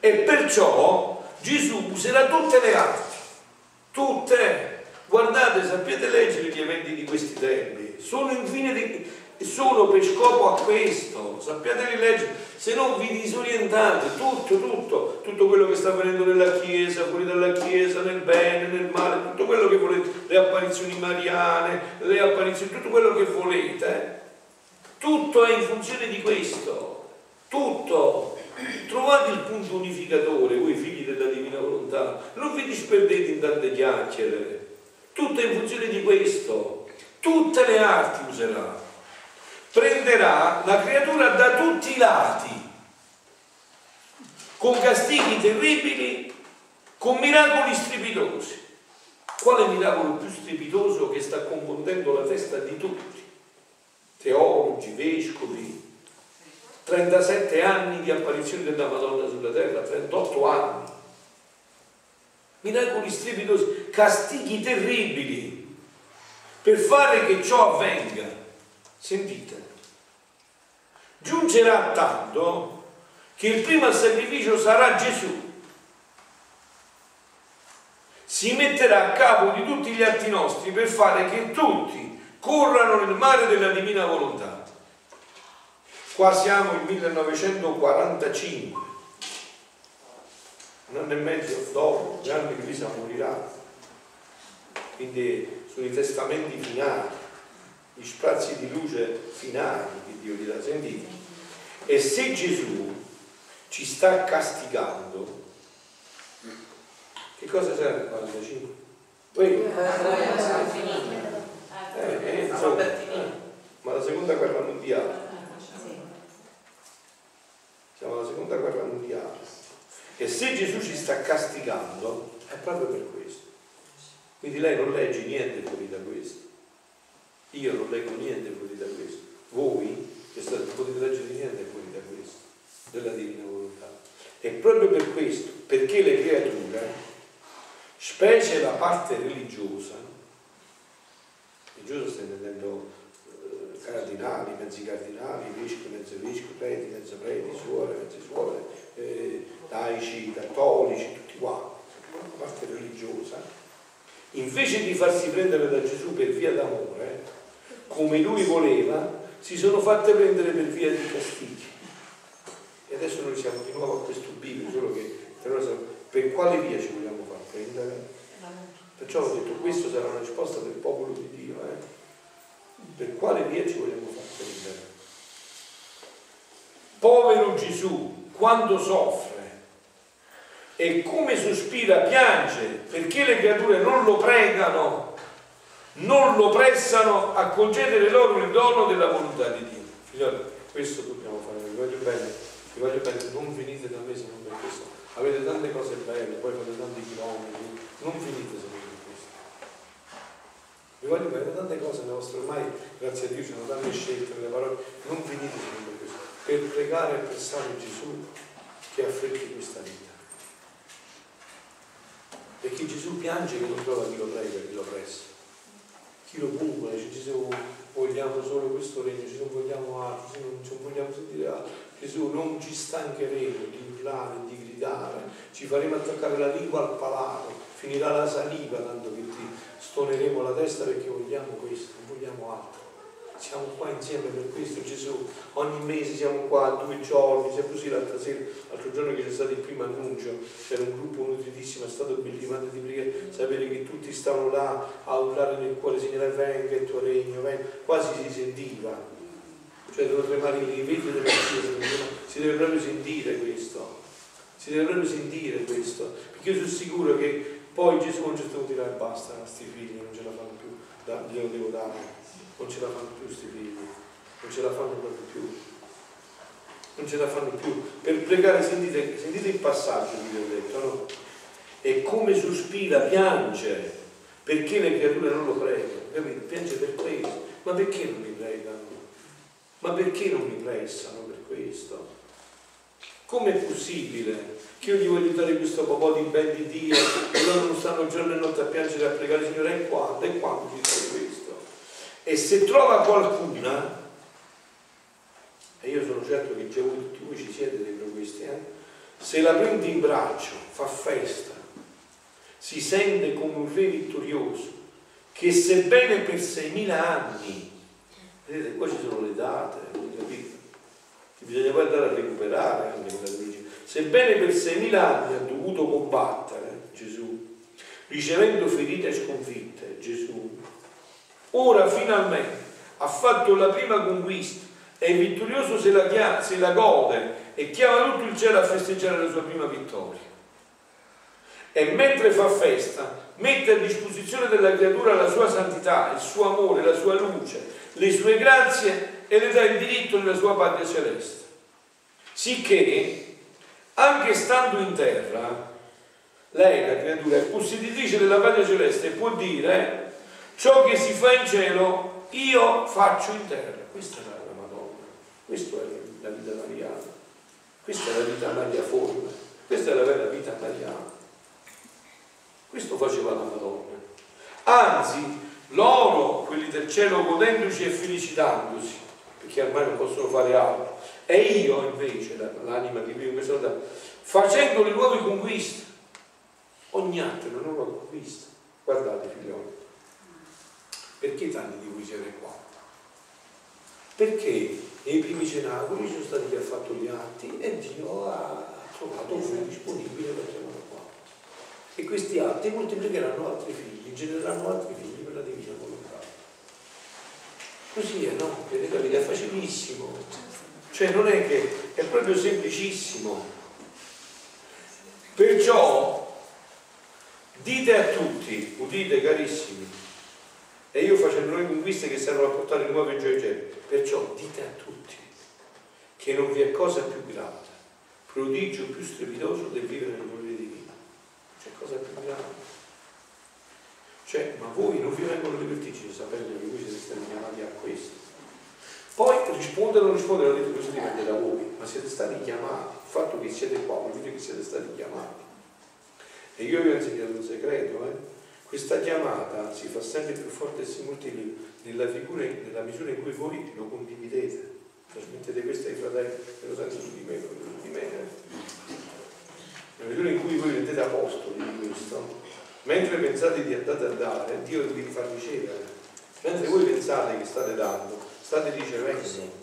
E perciò Gesù userà tutte le arti, tutte. Guardate, sapete leggere gli eventi di questi tempi, sono infine di, sono per scopo a questo, sappiate leggere, se non vi disorientate, tutto, tutto, tutto quello che sta avvenendo nella Chiesa, fuori dalla Chiesa, nel bene, nel male, tutto quello che volete, le apparizioni mariane, le apparizioni, tutto quello che volete, Tutto è in funzione di questo, tutto. Trovate il punto unificatore, voi figli della divina volontà, non vi disperdete in tante chiacchiere, tutto è in funzione di questo, tutte le arti userà, prenderà la creatura da tutti i lati, con castighi terribili, con miracoli strepitosi. Quale miracolo più strepitoso che sta confondendo la testa di tutti? Teologi, vescovi, 37 anni di apparizione della Madonna sulla terra, 38 anni. Miracoli strepitosi, castighi terribili per fare che ciò avvenga. Sentite, giungerà tanto che il primo sacrificio sarà Gesù. Si metterà a capo di tutti gli atti nostri per fare che tutti corrano nel mare della divina volontà. Qua siamo nel 1945, un anno e mezzo dopo, Gianni Grisa morirà. Quindi sono i testamenti finali, gli sprazzi di luce finali che Dio gli dà. Sentite, e se Gesù ci sta castigando, che cosa serve il 45? Poi, eh, eh, insomma, eh, ma la seconda guerra mondiale siamo alla seconda guerra mondiale. E se Gesù ci sta castigando, è proprio per questo. Quindi lei non legge niente fuori da questo. Io non leggo niente fuori da questo. Voi che state, potete leggere niente fuori da questo, della divina volontà. E proprio per questo, perché le creature, specie la parte religiosa, religiosa sta intendendo cardinali, mezzi cardinali, vescovi, mezzo vescovi, preti, mezzo preti, suore, mezze suore, eh, laici, cattolici, tutti quanti, la parte religiosa, invece di farsi prendere da Gesù per via d'amore, come lui voleva, si sono fatte prendere per via di castighi. E adesso noi siamo di nuovo a questo bivio, solo che per quale via ci vogliamo far prendere? Perciò ho detto, questo sarà una risposta del popolo di Dio. Eh? per quale via ci vogliamo far prendere? Povero Gesù, quando soffre e come sospira, piange perché le creature non lo pregano, non lo pressano a concedere loro il dono della volontà di Dio. Figlioli, questo dobbiamo fare, vi voglio bene, vi voglio bene, non venite da me se non per questo. Avete tante cose belle, poi fate tanti chilometri, non venite se non vi voglio bene tante cose nelle vostre, ormai grazie a Dio ci sono tante scelte nelle parole, non finite secondo questo, per pregare e pensare Gesù che affretti questa vita. Perché Gesù piange che non trova chi lo prega, chi lo pressa, lo pungola, dice Gesù vogliamo solo questo regno, ci non vogliamo altro, non, non vogliamo sentire altro. Gesù non ci stancheremo di urlare, di gridare, ci faremo attaccare la lingua al palato, finirà la saliva tanto che ti stoneremo la testa perché vogliamo questo, non vogliamo altro. Siamo qua insieme per questo Gesù, ogni mese siamo qua due giorni, sia così l'altra sera, l'altro giorno che c'è stato il primo annuncio, c'era un gruppo nutritissimo, è stato bellissimo di preghiera, sapere che tutti stavano là a urlare nel cuore, Signore venga il tuo regno, venga, quasi si sentiva, cioè devono tremare i vetri della chiesa, si deve proprio sentire questo, si deve proprio sentire questo, perché io sono sicuro che poi Gesù non ci devo dire basta, i nostri figli non ce la fanno più, glielo devo dare, non ce la fanno più questi figli, non ce la fanno proprio più. Non ce la fanno più. Per pregare, sentite, sentite il passaggio che vi ho detto, no? E come sospira, piange, perché le creature non lo pregano? Piange per questo. Ma perché non mi pregano? Ma perché non mi pressano per questo? Com'è possibile che io gli voglio dare questo po' di ben di Dio e loro non stanno giorno e notte a piangere e a pregare Signore e quando e quando ci fai questo e se trova qualcuna e io sono certo che già tutti voi ci siete dentro questi eh? se la prende in braccio fa festa si sente come un re vittorioso che sebbene per 6.000 anni vedete qua ci sono le date capite? che bisogna poi andare a recuperare anche quella legge Sebbene per 6.000 anni ha dovuto combattere Gesù, ricevendo ferite e sconfitte Gesù, ora finalmente ha fatto la prima conquista è vittorioso se la, chia- se la gode e chiama tutto il cielo a festeggiare la sua prima vittoria. E mentre fa festa, mette a disposizione della creatura la sua santità, il suo amore, la sua luce, le sue grazie e le dà il diritto nella sua patria celeste. Sicché, anche stando in terra, lei, la creatura, è posseditrice della patria celeste e può dire ciò che si fa in cielo, io faccio in terra. Questa era la Madonna, questa è la vita mariana, questa è la vita mariaforme, questa è la vera vita mariana. Questo faceva la Madonna. Anzi, loro, quelli del cielo, godendoci e felicitandosi, perché ormai non possono fare altro, e io invece, l'anima che vive in questa realtà, facendo le nuove conquiste, ogni atto è una nuova conquista. Guardate figlioli, perché tanti di voi siete qua? Perché nei primi cenacoli sono stati che ha fatto gli atti e Dio ha trovato voi disponibile per chiamare qua. E questi atti moltiplicheranno altri figli, genereranno altri figli per la divina volontà. Così è, no? Vedete, capite? È facilissimo. Cioè non è che è proprio semplicissimo. Perciò dite a tutti, udite carissimi, e io facendo le conquiste che servono a portare nuove gioie perciò dite a tutti che non vi è cosa più grande, prodigio più strepitoso del vivere nel volere divino. C'è cosa più grande. Cioè, ma voi non vi vengono le vertigini sapendo che voi siete stati chiamati a questo. Poi rispondere o non rispondere, ho detto questo dipende da voi, ma siete stati chiamati. Il fatto che siete qua vuol dire che siete stati chiamati. E io vi ho insegnato un segreto, eh? Questa chiamata si fa sempre più forte e si moltiplica nella, figura, nella misura in cui voi lo condividete. Trasmettete questo ai fratelli, e lo senso su di me, su di me. Eh? Nella misura in cui voi rendete apostoli di questo, mentre pensate di andare a dare, Dio vi fa ricevere. Mentre voi pensate che state dando, state ricevendo.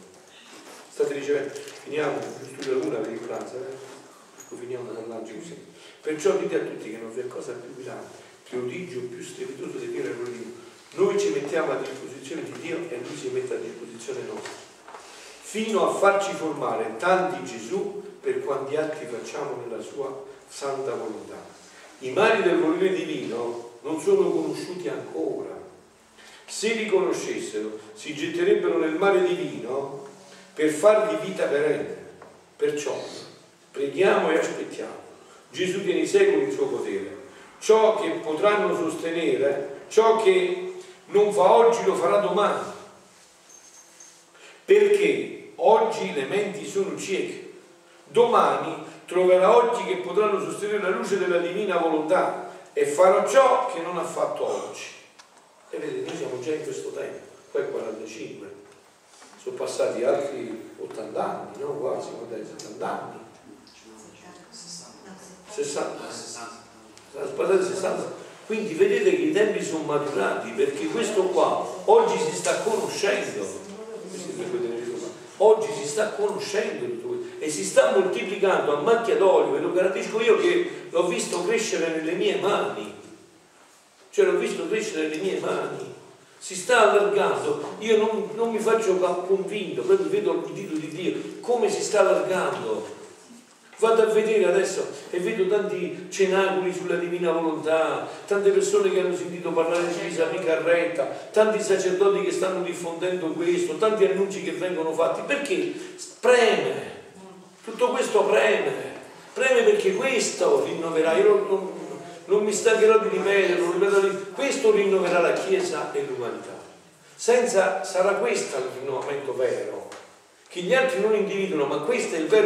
State ricevendo. Finiamo, giusto la luna per il pranzo, eh? Ecco, finiamo da parlare così. Perciò dite a tutti che non vi è cosa più grande, prodigio più strepitoso di Dio nel Dio. Noi ci mettiamo a disposizione di Dio e Lui si mette a disposizione nostra, fino a farci formare tanti Gesù per quanti atti facciamo nella sua santa volontà. I mali del volere divino non sono conosciuti ancora. Se li conoscessero, si getterebbero nel mare divino per fargli vita perenne. Perciò preghiamo e aspettiamo Gesù tiene i secoli il suo potere. Ciò che potranno sostenere, ciò che non fa oggi lo farà domani. Perché oggi le menti sono cieche. Domani troverà occhi che potranno sostenere la luce della divina volontà e farà ciò che non ha fatto oggi. E vedete, noi siamo già in questo tempo, poi 45, sono passati altri 80 anni, no? Quasi, 70 anni 60. 60. 60. Quindi vedete che i tempi sono maturati perché questo qua oggi si sta conoscendo. Oggi si sta conoscendo e si sta moltiplicando a macchia d'olio e lo garantisco io che l'ho visto crescere nelle mie mani. Cioè l'ho visto crescere nelle mie mani. Si sta allargando. Io non, non mi faccio convinto, proprio vedo il dito di Dio come si sta allargando Vado a vedere adesso e vedo tanti cenacoli sulla divina volontà, tante persone che hanno sentito parlare di Chiesa mica retta, tanti sacerdoti che stanno diffondendo questo, tanti annunci che vengono fatti. Perché? Preme. Tutto questo preme. Preme perché questo rinnoverà. Io non, non, mi stancherò di ripeterlo, questo rinnoverà la Chiesa e l'umanità. Senza sarà questo il rinnovamento vero, che gli altri non individuano, ma questo è il vero